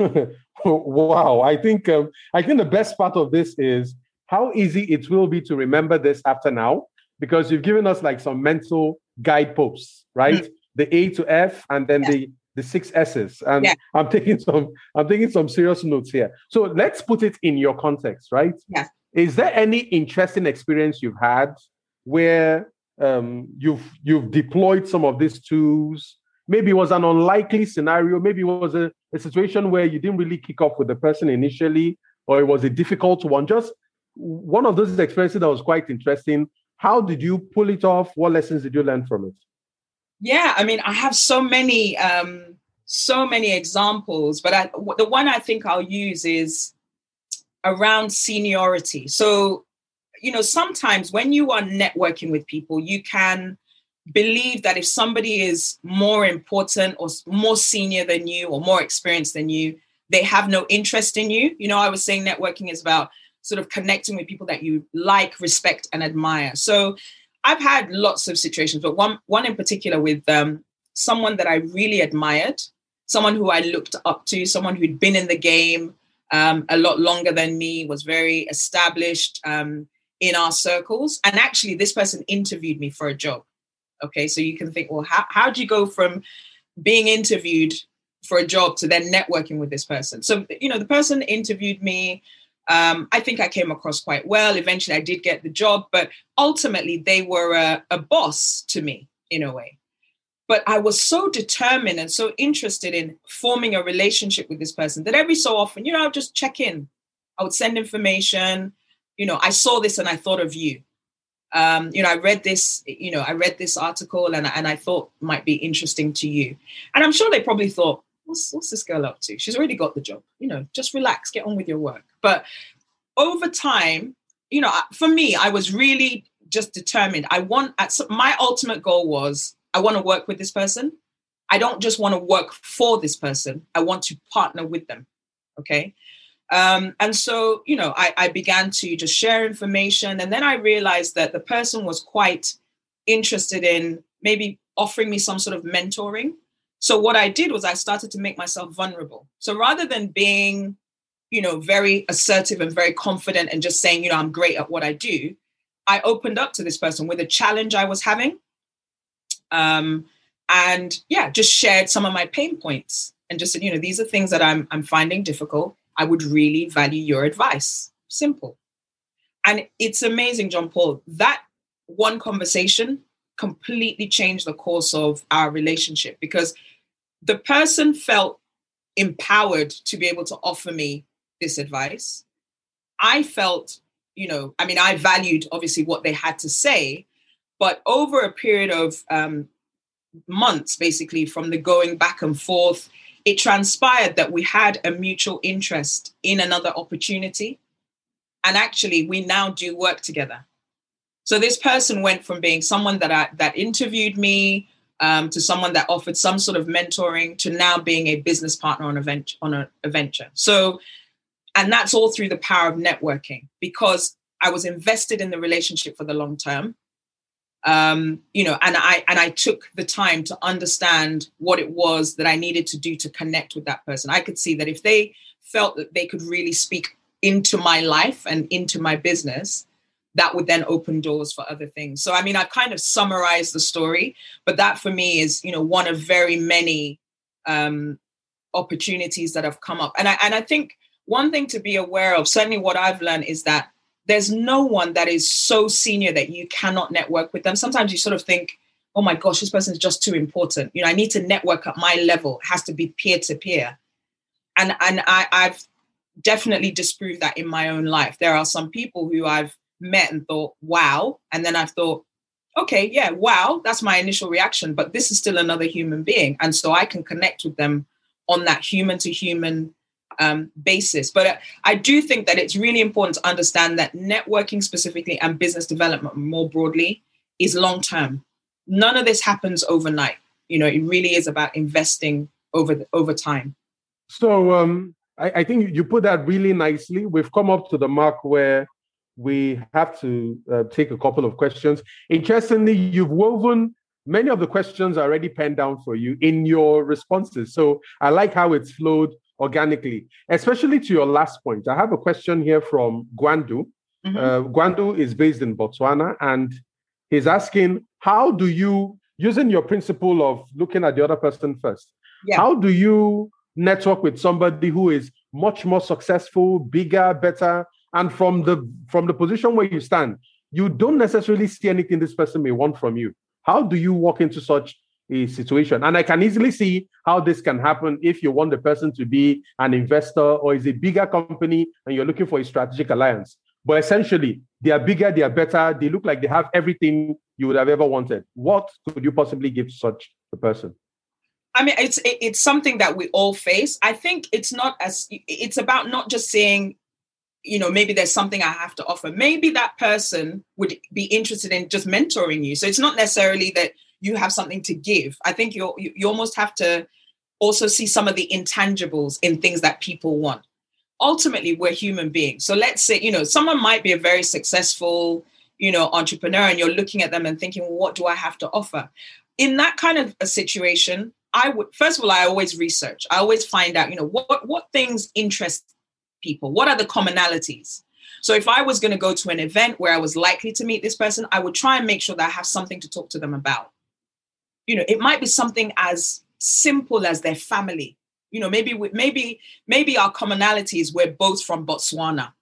wow! I think um, I think the best part of this is how easy it will be to remember this after now, because you've given us like some mental guideposts, right? Mm. The A to F, and then yeah. the the six S's. And yeah. I'm taking some I'm taking some serious notes here. So let's put it in your context, right? Yeah. Is there any interesting experience you've had where um, you've you've deployed some of these tools maybe it was an unlikely scenario. Maybe it was a, a situation where you didn't really kick off with the person initially or it was a difficult one. Just one of those experiences that was quite interesting. How did you pull it off? What lessons did you learn from it? Yeah i mean i have so many um so many examples but I, the one i think i'll use is around seniority. So you know sometimes when you are networking with people you can believe that if somebody is more important or more senior than you or more experienced than you, they have no interest in you. You know, I was saying networking is about sort of connecting with people that you like, respect, and admire. So I've had lots of situations, but one one in particular with um, someone that I really admired, someone who I looked up to, someone who'd been in the game um, a lot longer than me, was very established um, in our circles, and actually, this person interviewed me for a job. Okay, so you can think, well, how how do you go from being interviewed for a job to then networking with this person? So you know, the person interviewed me. Um, I think I came across quite well. Eventually, I did get the job, but ultimately, they were a, a boss to me in a way. But I was so determined and so interested in forming a relationship with this person that every so often, you know, I would just check in. I would send information. you know, I saw this and I thought of you. Um, you know, I read this, you know, I read this article and, and I thought might be interesting to you. And I'm sure they probably thought, what's, what's this girl up to? She's already got the job, you know, just relax, get on with your work. But over time, you know, for me, I was really just determined. I want, at my ultimate goal was I want to work with this person. I don't just want to work for this person. I want to partner with them. Okay. Um, and so, you know, I, I began to just share information. And then I realized that the person was quite interested in maybe offering me some sort of mentoring. So what I did was I started to make myself vulnerable. So rather than being, you know, very assertive and very confident and just saying, you know, I'm great at what I do, I opened up to this person with a challenge I was having. Um, and yeah, just shared some of my pain points and just said, you know, these are things that I'm I'm finding difficult. I would really value your advice. Simple. And it's amazing, John Paul, that one conversation completely changed the course of our relationship because the person felt empowered to be able to offer me this advice. I felt, you know, I mean, I valued obviously what they had to say, but over a period of um, months, basically, from the going back and forth, it transpired that we had a mutual interest in another opportunity. And actually, we now do work together. So this person went from being someone that I, that interviewed me um, to someone that offered some sort of mentoring to now being a business partner on a. On a, a venture. So, and that's all through the power of networking because I was invested in the relationship for the long term um, you know, and I and I took the time to understand what it was that I needed to do to connect with that person. I could see that if they felt that they could really speak into my life and into my business, that would then open doors for other things. So I mean, I kind of summarized the story, but that for me is, you know, one of very many um, opportunities that have come up. And I and I think one thing to be aware of, certainly what I've learned is that there's no one that is so senior that you cannot network with them. Sometimes you sort of think, oh my gosh, this person is just too important. You know, I need to network at my level. It has to be peer to peer. And and I, I've definitely disproved that in my own life. There are some people who I've met and thought, wow. And then I've thought, okay, yeah, wow, that's my initial reaction, but this is still another human being. And so I can connect with them on that human to human um, basis. But uh, I do think that it's really important to understand that networking specifically and business development more broadly is long term. None of this happens overnight. You know, it really is about investing over the, over time. So um, I, I think you put that really nicely. We've come up to the mark where we have to uh, take a couple of questions. Interestingly, you've woven many of the questions already penned down for you in your responses. So I like how it's flowed organically, especially to your last point. I have a question here from Gwandu. Mm-hmm. Uh, Gwandu is based in Botswana and he's asking, how do you, using your principle of looking at the other person first, yeah. how do you network with somebody who is much more successful, bigger, better, and from the from the position where you stand, you don't necessarily see anything this person may want from you. How do you walk into such a situation. And I can easily see how this can happen if you want the person to be an investor or is a bigger company and you're looking for a strategic alliance. But essentially, they are bigger, they are better, they look like they have everything you would have ever wanted. What could you possibly give such a person? I mean, it's it's something that we all face. I think it's not as it's about not just saying, you know, maybe there's something I have to offer. Maybe that person would be interested in just mentoring you. So it's not necessarily that you have something to give. I think you you almost have to also see some of the intangibles in things that people want. Ultimately, we're human beings. So let's say, you know, someone might be a very successful, you know, entrepreneur and you're looking at them and thinking, well, what do I have to offer? In that kind of a situation, I would first of all, I always research. I always find out, you know, what what things interest people? What are the commonalities? So if I was going to go to an event where I was likely to meet this person, I would try and make sure that I have something to talk to them about you know it might be something as simple as their family. You know maybe we, maybe maybe our commonalities we're both from botswana.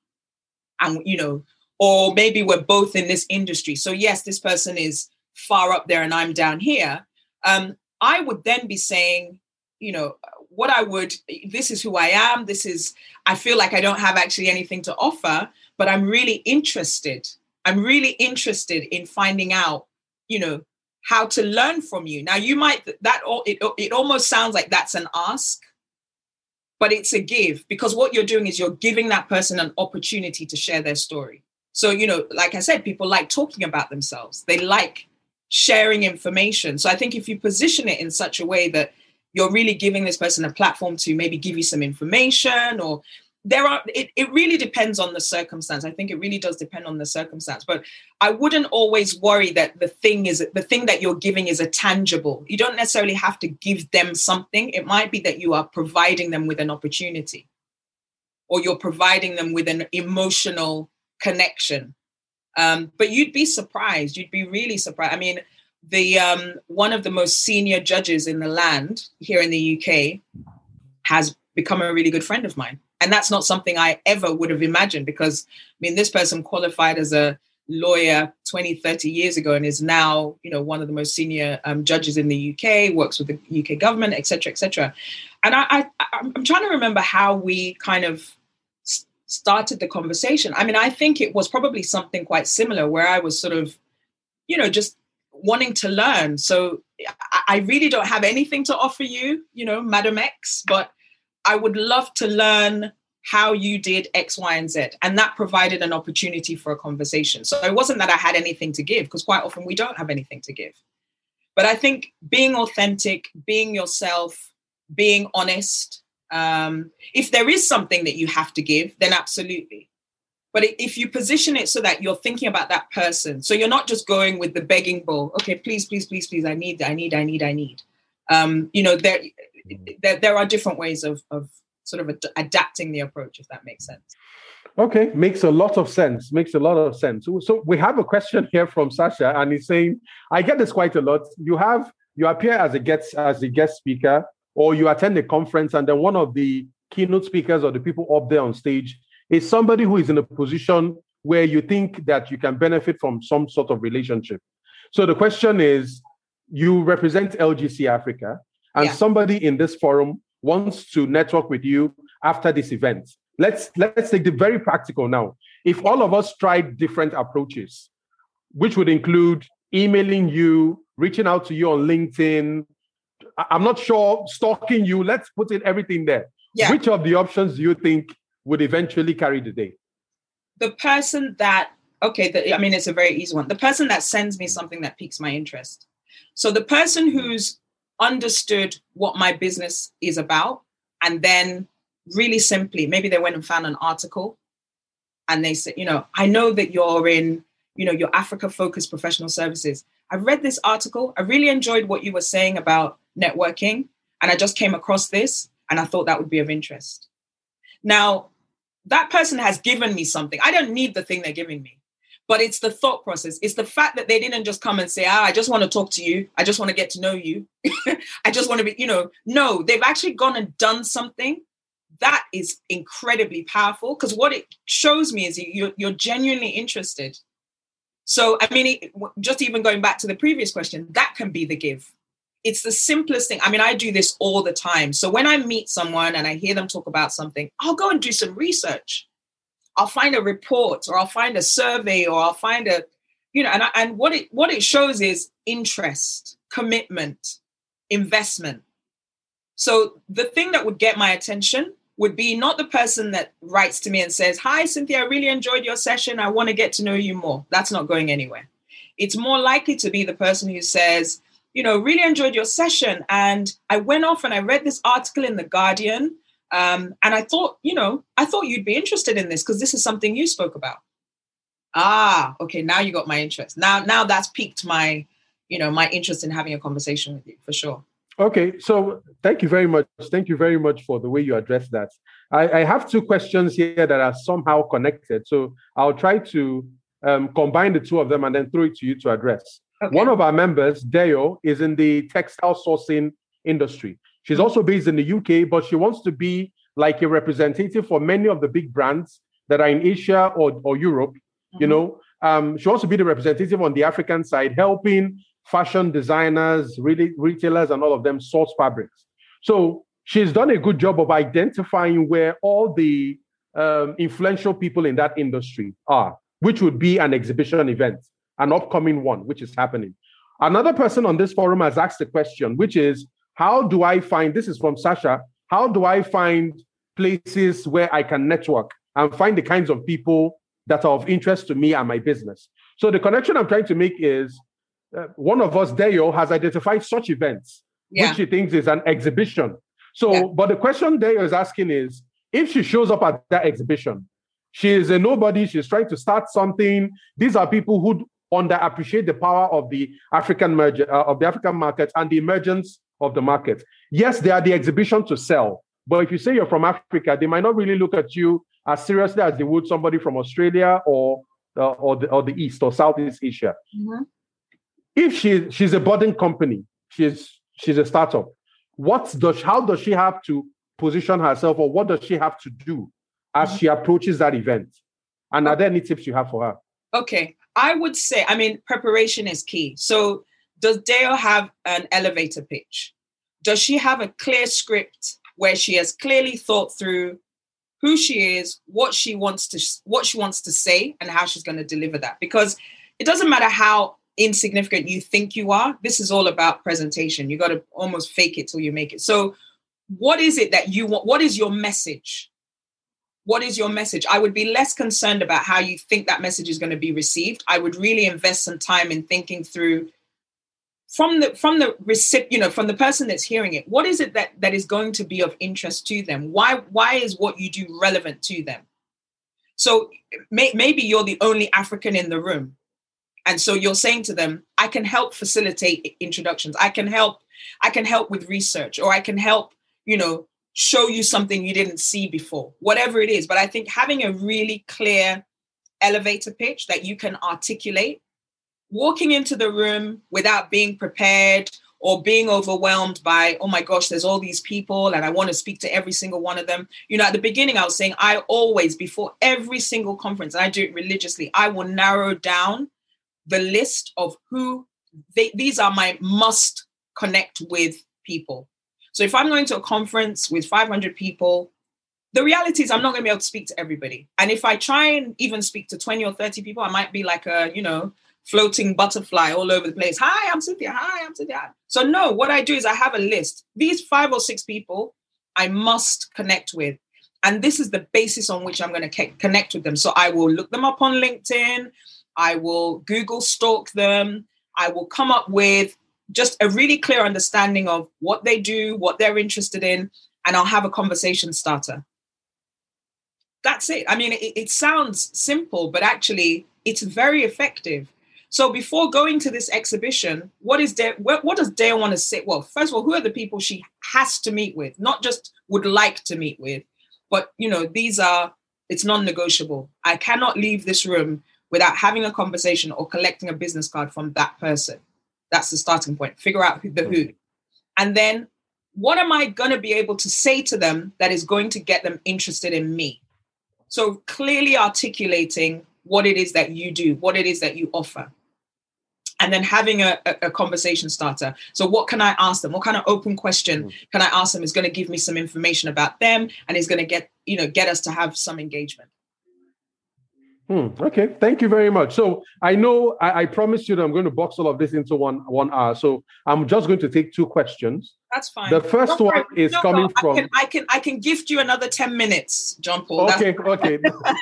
And you know or maybe we're both in this industry. So yes this person is far up there and i'm down here. Um, i would then be saying you know what i would this is who i am. This is i feel like i don't have actually anything to offer but I'm really interested. I'm really interested in finding out, you know, how to learn from you. Now, you might that it it almost sounds like that's an ask, but it's a give because what you're doing is you're giving that person an opportunity to share their story. So, you know, like I said, people like talking about themselves. They like sharing information. So I think if you position it in such a way that you're really giving this person a platform to maybe give you some information or there are it, it really depends on the circumstance. I think it really does depend on the circumstance but i wouldn't always worry that the thing is the thing that you're giving is a tangible. You don't necessarily have to give them something. It might be that you are providing them with an opportunity or you're providing them with an emotional connection. Um, but you'd be surprised. You'd be really surprised. I mean the um, one of the most senior judges in the land here in the uk has become a really good friend of mine and that's not something I ever would have imagined because I mean this person qualified as a lawyer 20 30 years ago and is now you know one of the most senior um, judges in the UK works with the UK government etc etc and I, I I'm trying to remember how we kind of started the conversation. I mean I think it was probably something quite similar where I was sort of you know just wanting to learn. So I really don't have anything to offer you you know madam X but I would love to learn how you did X, Y, and Z. And that provided an opportunity for a conversation. So it wasn't that I had anything to give, because quite often we don't have anything to give. But I think being authentic, being yourself, being honest, um, if there is something that you have to give, then absolutely. But if you position it so that you're thinking about that person, so you're not just going with the begging bowl, okay, please, please, please, please, I need, I need, I need, I need. Um, you know, there Mm. there, there are different ways of, of sort of ad- adapting the approach, if that makes sense. Okay, makes a lot of sense. Makes a lot of sense. So we have a question here from Sasha, and he's saying, "I get this quite a lot. You have you appear as a guest as a guest speaker, or you attend a conference, and then one of the keynote speakers or the people up there on stage is somebody who is in a position where you think that you can benefit from some sort of relationship. So the question is, you represent LGC Africa and yeah. somebody in this forum wants to network with you after this event. Let's let's take the very practical now. If all of us tried different approaches which would include emailing you reaching out to you on linkedin i'm not sure stalking you let's put in everything there. Yeah. which of the options do you think would eventually carry the day? The person that okay the, i mean it's a very easy one. The person that sends me something that piques my interest. So the person who's understood what my business is about and then really simply maybe they went and found an article and they said you know i know that you're in you know your africa focused professional services. I read this article. I really enjoyed what you were saying about networking and i just came across this and i thought that would be of interest. Now that person has given me something. I don't need the thing they're giving me but it's the thought process. It's the fact that they didn't just come and say, ah, I just want to talk to you. I just want to get to know you. I just want to be, you know, no, they've actually gone and done something that is incredibly powerful because what it shows me is you're, you're genuinely interested. So, I mean, it, just even going back to the previous question, that can be the give. It's the simplest thing. I mean, I do this all the time. So when I meet someone and I hear them talk about something, I'll go and do some research. I'll find a report or I'll find a survey or I'll find a, you know, and, I, and what it what it shows is interest, commitment, investment. So the thing that would get my attention would be not the person that writes to me and says, Hi, Cynthia, I really enjoyed your session. I want to get to know you more. That's not going anywhere. It's more likely to be the person who says, you know, really enjoyed your session. And I went off and I read this article in The Guardian um, and I thought, you know, I thought you'd be interested in this because this is something you spoke about. Ah, okay, now you got my interest. Now, now that's piqued my, you know, my interest in having a conversation with you for sure. Okay, so thank you very much. Thank you very much for the way you address that. I, I have two questions here that are somehow connected. So I'll try to um, combine the two of them and then throw it to you to address. Okay. One of our members, Deo, is in the textile sourcing industry. She's also based in the UK, but she wants to be like a representative for many of the big brands that are in Asia or, or Europe. Mm-hmm. You know, um, she wants to be the representative on the African side, helping fashion designers, really retailers, and all of them source fabrics. So she's done a good job of identifying where all the um, influential people in that industry are, which would be an exhibition event, an upcoming one, which is happening. Another person on this forum has asked a question, which is how do I find this is from Sasha? How do I find places where I can network and find the kinds of people that are of interest to me and my business? So the connection I'm trying to make is uh, one of us, Deo, has identified such events, yeah. which she thinks is an exhibition. So, yeah. but the question Deo is asking is if she shows up at that exhibition, she is a nobody, she's trying to start something. These are people who underappreciate the power of the African merger, uh, of the African market and the emergence of the market. Yes, they are the exhibition to sell, but if you say you're from Africa, they might not really look at you as seriously as they would somebody from Australia or uh, or the or the East or Southeast Asia. Mm-hmm. If she she's a budding company, she's she's a startup. What does how does she have to position herself, or what does she have to do as mm-hmm. she approaches that event? And are there any tips you have for her? Okay, I would say, I mean, preparation is key. So does Dale have an elevator pitch? Does she have a clear script where she has clearly thought through who she is, what she wants to what she wants to say, and how she's going to deliver that? Because it doesn't matter how insignificant you think you are. This is all about presentation. You got to almost fake it till you make it. So, what is it that you want? What is your message? What is your message? I would be less concerned about how you think that message is going to be received. I would really invest some time in thinking through from the from the recipient you know from the person that's hearing it what is it that that is going to be of interest to them? Why why is what you do relevant to them? So may, maybe you're the only african in the room and so you're saying to them i can help facilitate introductions. I can help i can help with research or i can help you know show you something you didn't see before whatever it is. But i think having a really clear elevator pitch that you can articulate walking into the room without being prepared or being overwhelmed by, oh my gosh, there's all these people and I want to speak to every single one of them. You know, at the beginning, I was saying, I always, before every single conference, and I do it religiously, I will narrow down the list of who they, these are my must connect with people. So if I'm going to a conference with 500 people, the reality is I'm not going to be able to speak to everybody. And if I try and even speak to 20 or 30 people, I might be like a, you know, floating butterfly all over the place. Hi, I'm Cynthia. Hi, I'm Cynthia. So, no, what I do is I have a list. These five or six people I must connect with. And this is the basis on which I'm going to connect with them. So, I will look them up on LinkedIn. I will Google stalk them. I will come up with just a really clear understanding of what they do, what they're interested in, and I'll have a conversation starter. That's it. I mean, it, it sounds simple, but actually, it's very effective so before going to this exhibition, what is? What, what does Dale want to say? Well, first of all, who are the people she has to meet with? Not just would like to meet with, but you know, these are it's non-negotiable. I cannot leave this room without having a conversation or collecting a business card from that person. That's the starting point. Figure out who the who. And then what am I going to be able to say to them that is going to get them interested in me? So clearly articulating what it is that you do, what it is that you offer and then having a, a, conversation starter. So, what can I ask them? What kind of open question mm. can I ask them? Is going to give me some information about them, and is going to get you know get us to have some engagement. Hmm, okay, thank you very much. So I know I, I promised you that I'm going to box all of this into one one hour. So I'm just going to take two questions. That's fine. The 1st one is no, coming no, from. I can, I can I can gift you another ten minutes, John Paul. Okay, okay.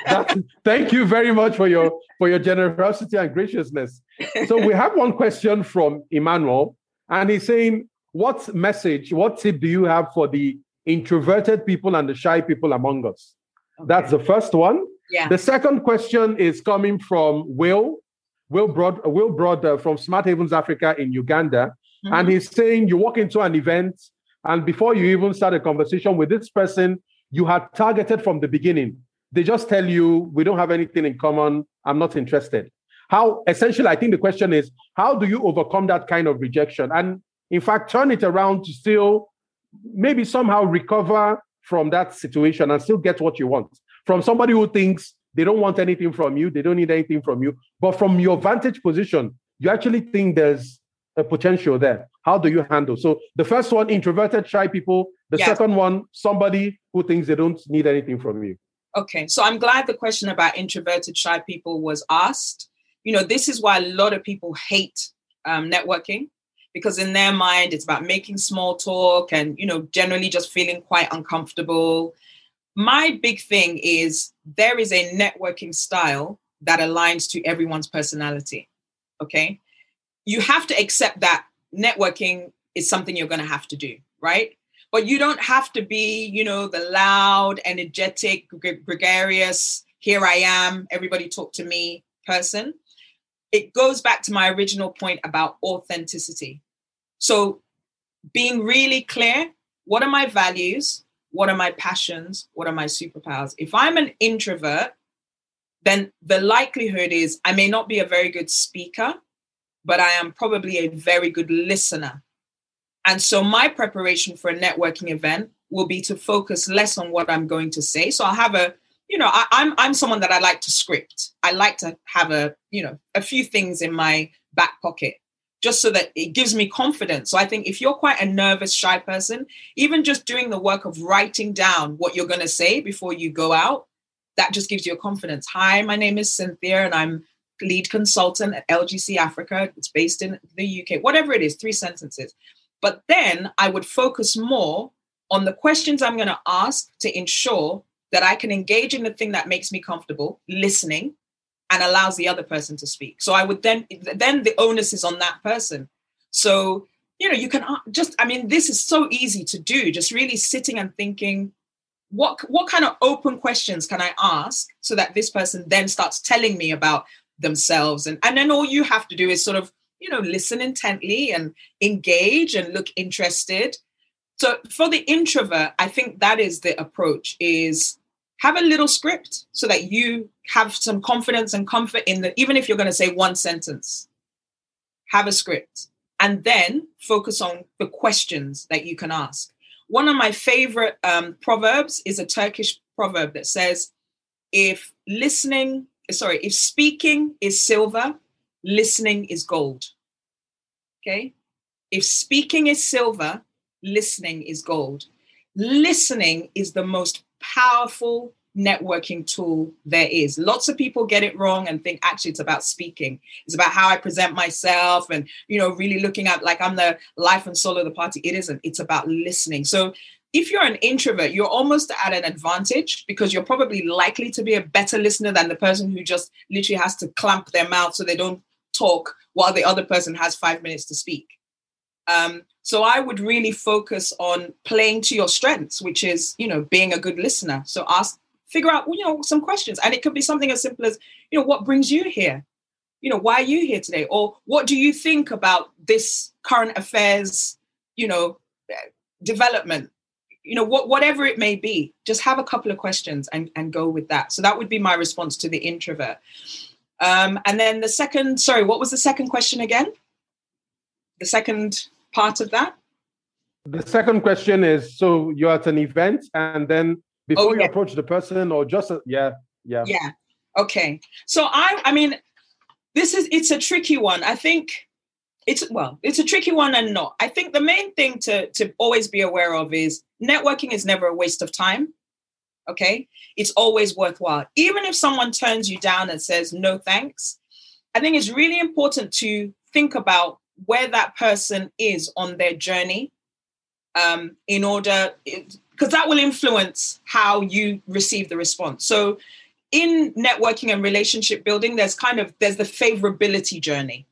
thank you very much for your for your generosity and graciousness. So we have one question from Emmanuel, and he's saying, "What message, what tip do you have for the introverted people and the shy people among us?" Okay. That's the first one. Yeah. The second question is coming from Will, Will Broad, Will Broad uh, from Smart Havens Africa in Uganda. Mm-hmm. And he's saying you walk into an event, and before you even start a conversation with this person, you had targeted from the beginning. They just tell you, we don't have anything in common. I'm not interested. How essentially, I think the question is, how do you overcome that kind of rejection? And in fact, turn it around to still maybe somehow recover from that situation and still get what you want from somebody who thinks they don't want anything from you, they don't need anything from you. But from your vantage position, you actually think there's a potential there. How do you handle? So the first one, introverted, shy people. The yes. second one, somebody who thinks they don't need anything from you. Okay, so I'm glad the question about introverted shy people was asked. You know, this is why a lot of people hate um, networking because in their mind it's about making small talk and you know generally just feeling quite uncomfortable. My big thing is there is a networking style that aligns to everyone's personality. Okay, you have to accept that networking is something you're going to have to do, right? but you don't have to be, you know, the loud, energetic, gregarious, here I am, everybody talk to me person. It goes back to my original point about authenticity. So being really clear what are my values? What are my passions? What are my superpowers? If I'm an introvert, then the likelihood is I may not be a very good speaker, but I am probably a very good listener. And so my preparation for a networking event will be to focus less on what I'm going to say. So I'll have a, you know, I, I'm I'm someone that I like to script. I like to have a, you know, a few things in my back pocket just so that it gives me confidence. So I think if you're quite a nervous, shy person, even just doing the work of writing down what you're going to say before you go out, that just gives you a confidence. Hi, my name is Cynthia and I'm lead consultant at LGC Africa. It's based in the UK, whatever it is, three sentences. But then I would focus more on the questions I'm going to ask to ensure that I can engage in the thing that makes me comfortable, listening, and allows the other person to speak. So I would then, then the onus is on that person. So, you know, you can just, I mean, this is so easy to do, just really sitting and thinking, what, what kind of open questions can I ask so that this person then starts telling me about themselves? And, and then all you have to do is sort of you know, listen intently and engage and look interested. So for the introvert, I think that is the approach is have a little script so that you have some confidence and comfort in the even if you're going to say one sentence have a script and then focus on the questions that you can ask one of my favorite um, proverbs is a turkish proverb that says if listening sorry if speaking is silver listening is gold. Okay? If speaking is silver, listening is gold. Listening is the most powerful networking tool there is. Lots of people get it wrong and think actually it's about speaking. It's about how I present myself and you know really looking at like I'm the life and soul of the party. It isn't. It's about listening. So if you're an introvert, you're almost at an advantage because you're probably likely to be a better listener than the person who just literally has to clamp their mouth so they don't talk while the other person has five minutes to speak. Um, so I would really focus on playing to your strengths, which is, you know, being a good listener. So ask, figure out, you know, some questions. And it could be something as simple as, you know, what brings you here? You know, why are you here today? Or what do you think about this current affairs, you know, development? You know, what, whatever it may be, just have a couple of questions and, and go with that. So that would be my response to the introvert. Um, and then the second, sorry, what was the second question again? The second part of that? The second question is so you're at an event and then before oh, yeah. you approach the person or just, a, yeah, yeah. Yeah. Okay. So I, I mean, this is, it's a tricky one. I think it's, well, it's a tricky one and not. I think the main thing to, to always be aware of is networking is never a waste of time. Okay. It's always worthwhile. Even if someone turns you down and says, no thanks, I think it's really important to think about where that person is on their journey um, in order, because that will influence how you receive the response. So, in networking and relationship building, there's kind of there's the favorability journey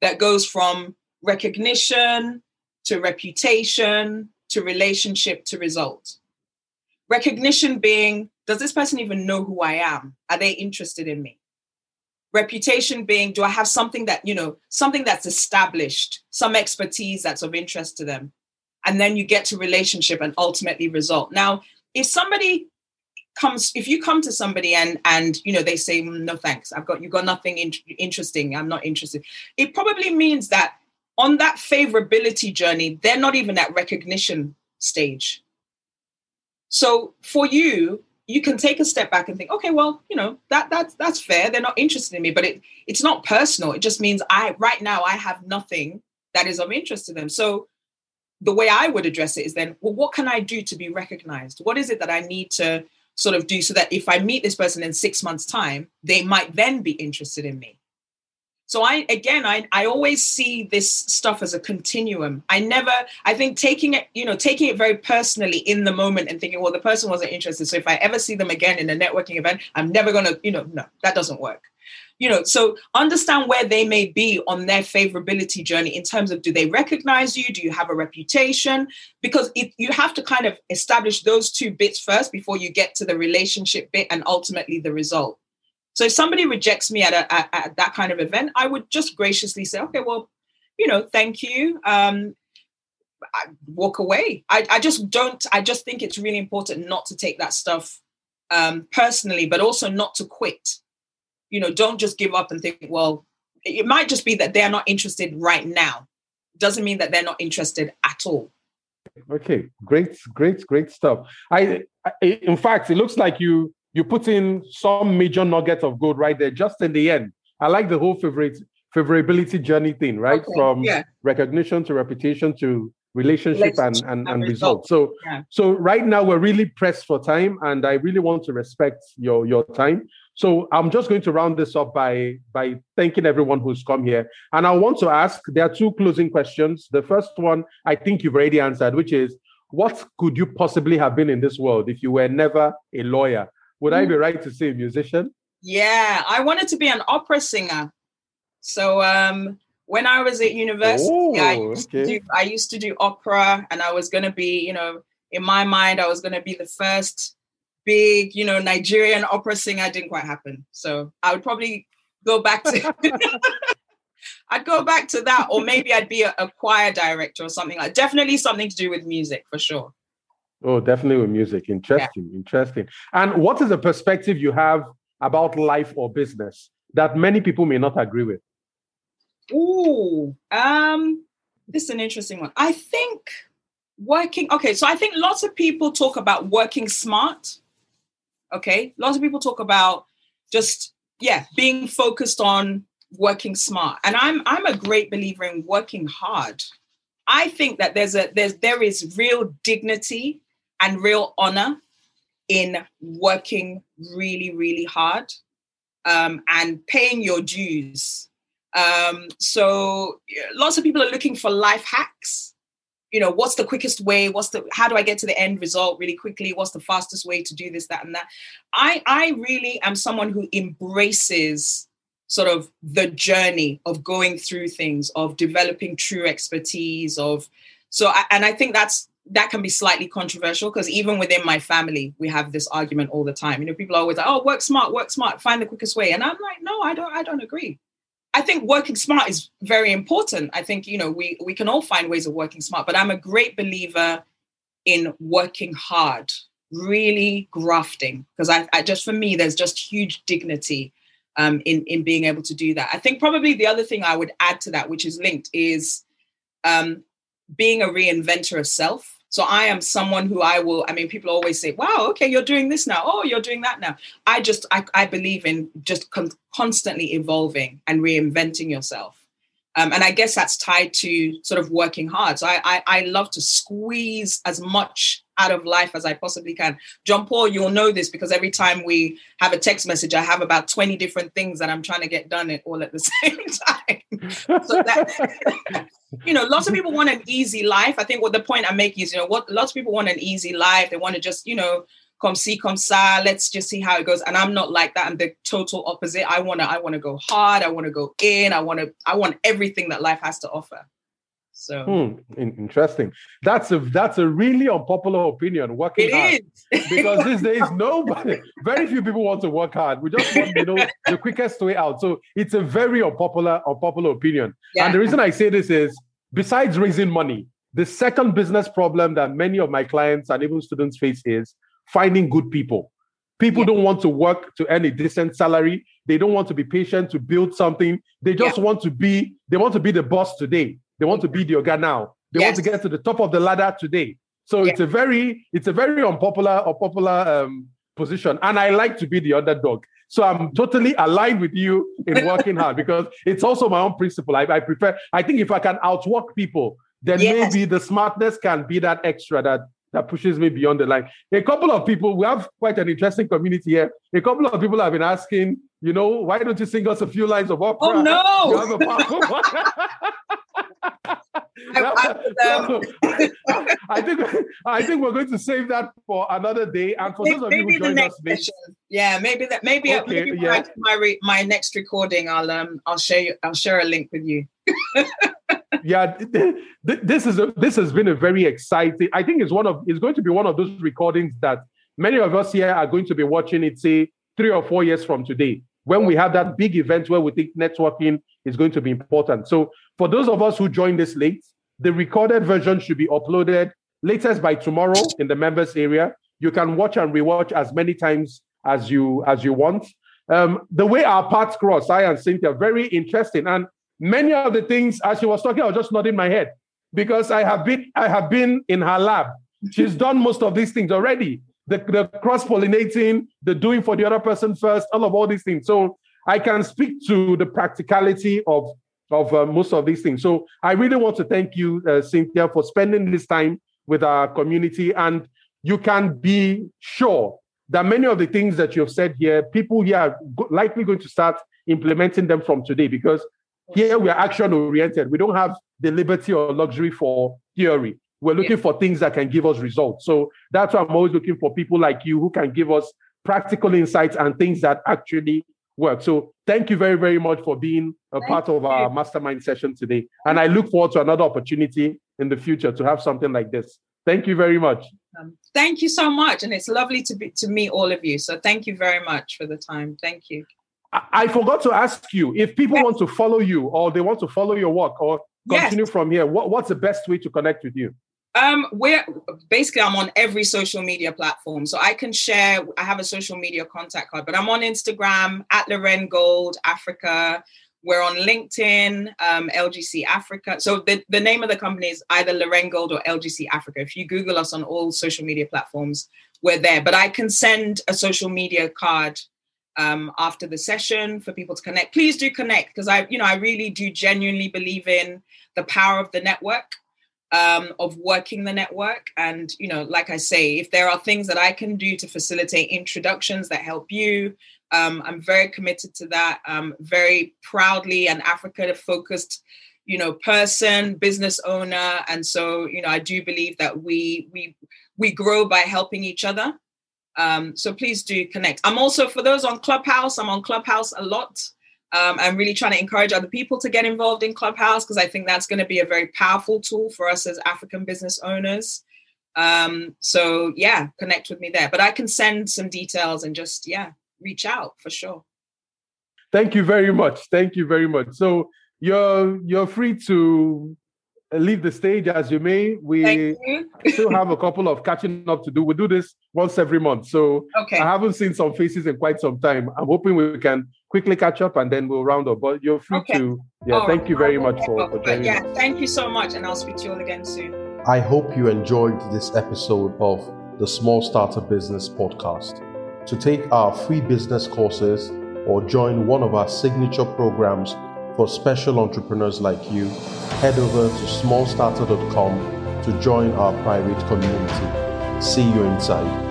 that goes from recognition to reputation to relationship to result. Recognition being, does this person even know who I am? Are they interested in me? Reputation being, do I have something that, you know, something that's established, some expertise that's of interest to them? And then you get to relationship and ultimately result. Now, if somebody comes if you come to somebody and and you know they say mm, no thanks i've got you got nothing in, interesting i'm not interested it probably means that on that favorability journey they're not even at recognition stage so for you, you can take a step back and think, okay, well, you know, that that's that's fair. They're not interested in me, but it it's not personal. It just means I right now I have nothing that is of interest to them. So the way I would address it is then, well, what can I do to be recognized? What is it that I need to sort of do so that if I meet this person in six months' time, they might then be interested in me. So I again I I always see this stuff as a continuum. I never I think taking it, you know, taking it very personally in the moment and thinking, well, the person wasn't interested. So if I ever see them again in a networking event, I'm never gonna, you know, no, that doesn't work. You know, so understand where they may be on their favorability journey in terms of do they recognize you? Do you have a reputation? Because you have to kind of establish those two bits first before you get to the relationship bit and ultimately the result. So if somebody rejects me at, a, at, at, that kind of event, I would just graciously say, okay, well, you know, thank you. Um, I walk away. I, I just don't, I just think it's really important not to take that stuff um, personally, but also not to quit. You know, don't just give up and think, well, it might just be that they're not interested right now. Doesn't mean that they're not interested at all. Okay, great, great, great stuff. I, I in fact, it looks like you you put in some major nuggets of gold right there, just in the end. I like the whole favorite favorability journey thing, right? Okay, From yeah. recognition to reputation to relationship, and, and, and result. So yeah. so right now we're really pressed for time and I really want to respect your your time. So I'm just going to round this up by by thanking everyone who's come here. And I want to ask there are two closing questions. The first one I think you've already answered, which is what could you possibly have been in this world if you were never a lawyer? Would I be mm. right to say musician? Yeah, I wanted to be an opera singer. So um, when I was at university, oh, I, used okay. do, I used to do opera, and I was going to be, you know, in my mind, I was going to be the first big, you know, Nigerian opera singer. It didn't quite happen. So I would probably go back to. I'd go back to that, or maybe I'd be a, a choir director or something like. Definitely something to do with music for sure. Oh, definitely with music. Interesting, yeah. interesting. And what is the perspective you have about life or business that many people may not agree with? Ooh, um, this is an interesting one. I think working, okay, so I think lots of people talk about working smart. Okay, lots of people talk about just, yeah, being focused on working smart. And I'm I'm a great believer in working hard. I think that there's a there's there is real dignity and real honor in working really, really hard um, and paying your dues. Um, so lots of people are looking for life hacks. You know, what's the quickest way? What's the how do I get to the end result really quickly? What's the fastest way to do this, that, and that? I I really am someone who embraces sort of the journey of going through things, of developing true expertise, of so and I think that's that can be slightly controversial because even within my family, we have this argument all the time. You know, people are always like, "Oh, work smart, work smart, find the quickest way," and I'm like, "No, I don't. I don't agree." I think working smart is very important. I think you know we we can all find ways of working smart, but I'm a great believer in working hard, really grafting, because I, I, just for me there's just huge dignity um, in in being able to do that. I think probably the other thing I would add to that, which is linked, is um, being a reinventor of self. So I am someone who I will, I mean, people always say, wow, okay, you're doing this now. Oh, you're doing that now. I just, I, I believe in just con- constantly evolving and reinventing yourself. Um, and I guess that's tied to sort of working hard. So I, I, I love to squeeze as much out of life as I possibly can. John Paul, you'll know this because every time we have a text message, I have about 20 different things that I'm trying to get done all at the same time. so that, you know, lots of people want an easy life. I think what the point I'm making is, you know, what lots of people want an easy life. They want to just, you know, come see, come sa, let's just see how it goes. And I'm not like that. I'm the total opposite. I wanna, I wanna go hard. I wanna go in. I wanna, I want everything that life has to offer. So hmm, interesting. That's a that's a really unpopular opinion. Working it hard is. because these days nobody, very few people want to work hard. We just want you know the quickest way out. So it's a very unpopular unpopular opinion. Yeah. And the reason I say this is besides raising money, the second business problem that many of my clients and even students face is finding good people. People yeah. don't want to work to earn a decent salary. They don't want to be patient to build something. They just yeah. want to be, they want to be the boss today. They want to be the Oga now. They yes. want to get to the top of the ladder today. So it's a very, it's a very unpopular, unpopular um, position. And I like to be the underdog. So I'm totally aligned with you in working hard because it's also my own principle. I, I, prefer, I think if I can outwork people, then yes. maybe the smartness can be that extra that that pushes me beyond the line. A couple of people, we have quite an interesting community here. A couple of people have been asking, you know, why don't you sing us a few lines of opera? Oh no! You have a powerful I, think I think we're going to save that for another day. And for maybe, those of you who join us, maybe, yeah, maybe that maybe, okay, maybe yeah. my re, my next recording, I'll um I'll share you I'll share a link with you. yeah, this is a, this has been a very exciting. I think it's one of it's going to be one of those recordings that many of us here are going to be watching it. Say three or four years from today, when we have that big event where we think networking is going to be important. So for those of us who joined this late, the recorded version should be uploaded latest by tomorrow in the members area. You can watch and rewatch as many times as you as you want. Um, the way our paths cross, I and Cynthia, very interesting. And many of the things, as she was talking, I was just nodding my head because I have been I have been in her lab. She's done most of these things already. The, the cross pollinating, the doing for the other person first, all of all these things. So I can speak to the practicality of of uh, most of these things. So I really want to thank you, uh, Cynthia, for spending this time with our community. And you can be sure that many of the things that you have said here, people here are likely going to start implementing them from today because here we are action oriented. We don't have the liberty or luxury for theory. We're looking yeah. for things that can give us results. So that's why I'm always looking for people like you who can give us practical insights and things that actually work. So thank you very, very much for being a thank part of our mastermind session today. And I look forward to another opportunity in the future to have something like this. Thank you very much. Um, thank you so much. And it's lovely to be to meet all of you. So thank you very much for the time. Thank you. I, I forgot to ask you if people yes. want to follow you or they want to follow your work or continue yes. from here, what, what's the best way to connect with you? Um, we're basically I'm on every social media platform, so I can share. I have a social media contact card, but I'm on Instagram at Lareine Gold Africa. We're on LinkedIn, um, LGC Africa. So the, the name of the company is either Lareine Gold or LGC Africa. If you Google us on all social media platforms, we're there. But I can send a social media card um, after the session for people to connect. Please do connect because I, you know, I really do genuinely believe in the power of the network um, of working the network. And, you know, like I say, if there are things that I can do to facilitate introductions that help you, um, I'm very committed to that. I'm very proudly an Africa focused, you know, person, business owner. And so, you know, I do believe that we we we grow by helping each other. Um, so please do connect. I'm also for those on Clubhouse, I'm on Clubhouse a lot. Um, I'm really trying to encourage other people to get involved in Clubhouse because I think that's going to be a very powerful tool for us as African business owners. Um, so yeah, connect with me there. But I can send some details and just yeah, reach out for sure. Thank you very much. Thank you very much. So you're you're free to leave the stage as you may. We still have a couple of catching up to do. We do this once every month. So okay. I haven't seen some faces in quite some time. I'm hoping we can quickly catch up and then we'll round up. But you're free okay. to, yeah, all thank right. you very much for, for joining Yeah, us. thank you so much. And I'll speak to you all again soon. I hope you enjoyed this episode of the Small Starter Business Podcast. To take our free business courses or join one of our signature programs for special entrepreneurs like you, head over to smallstarter.com to join our private community. See you inside.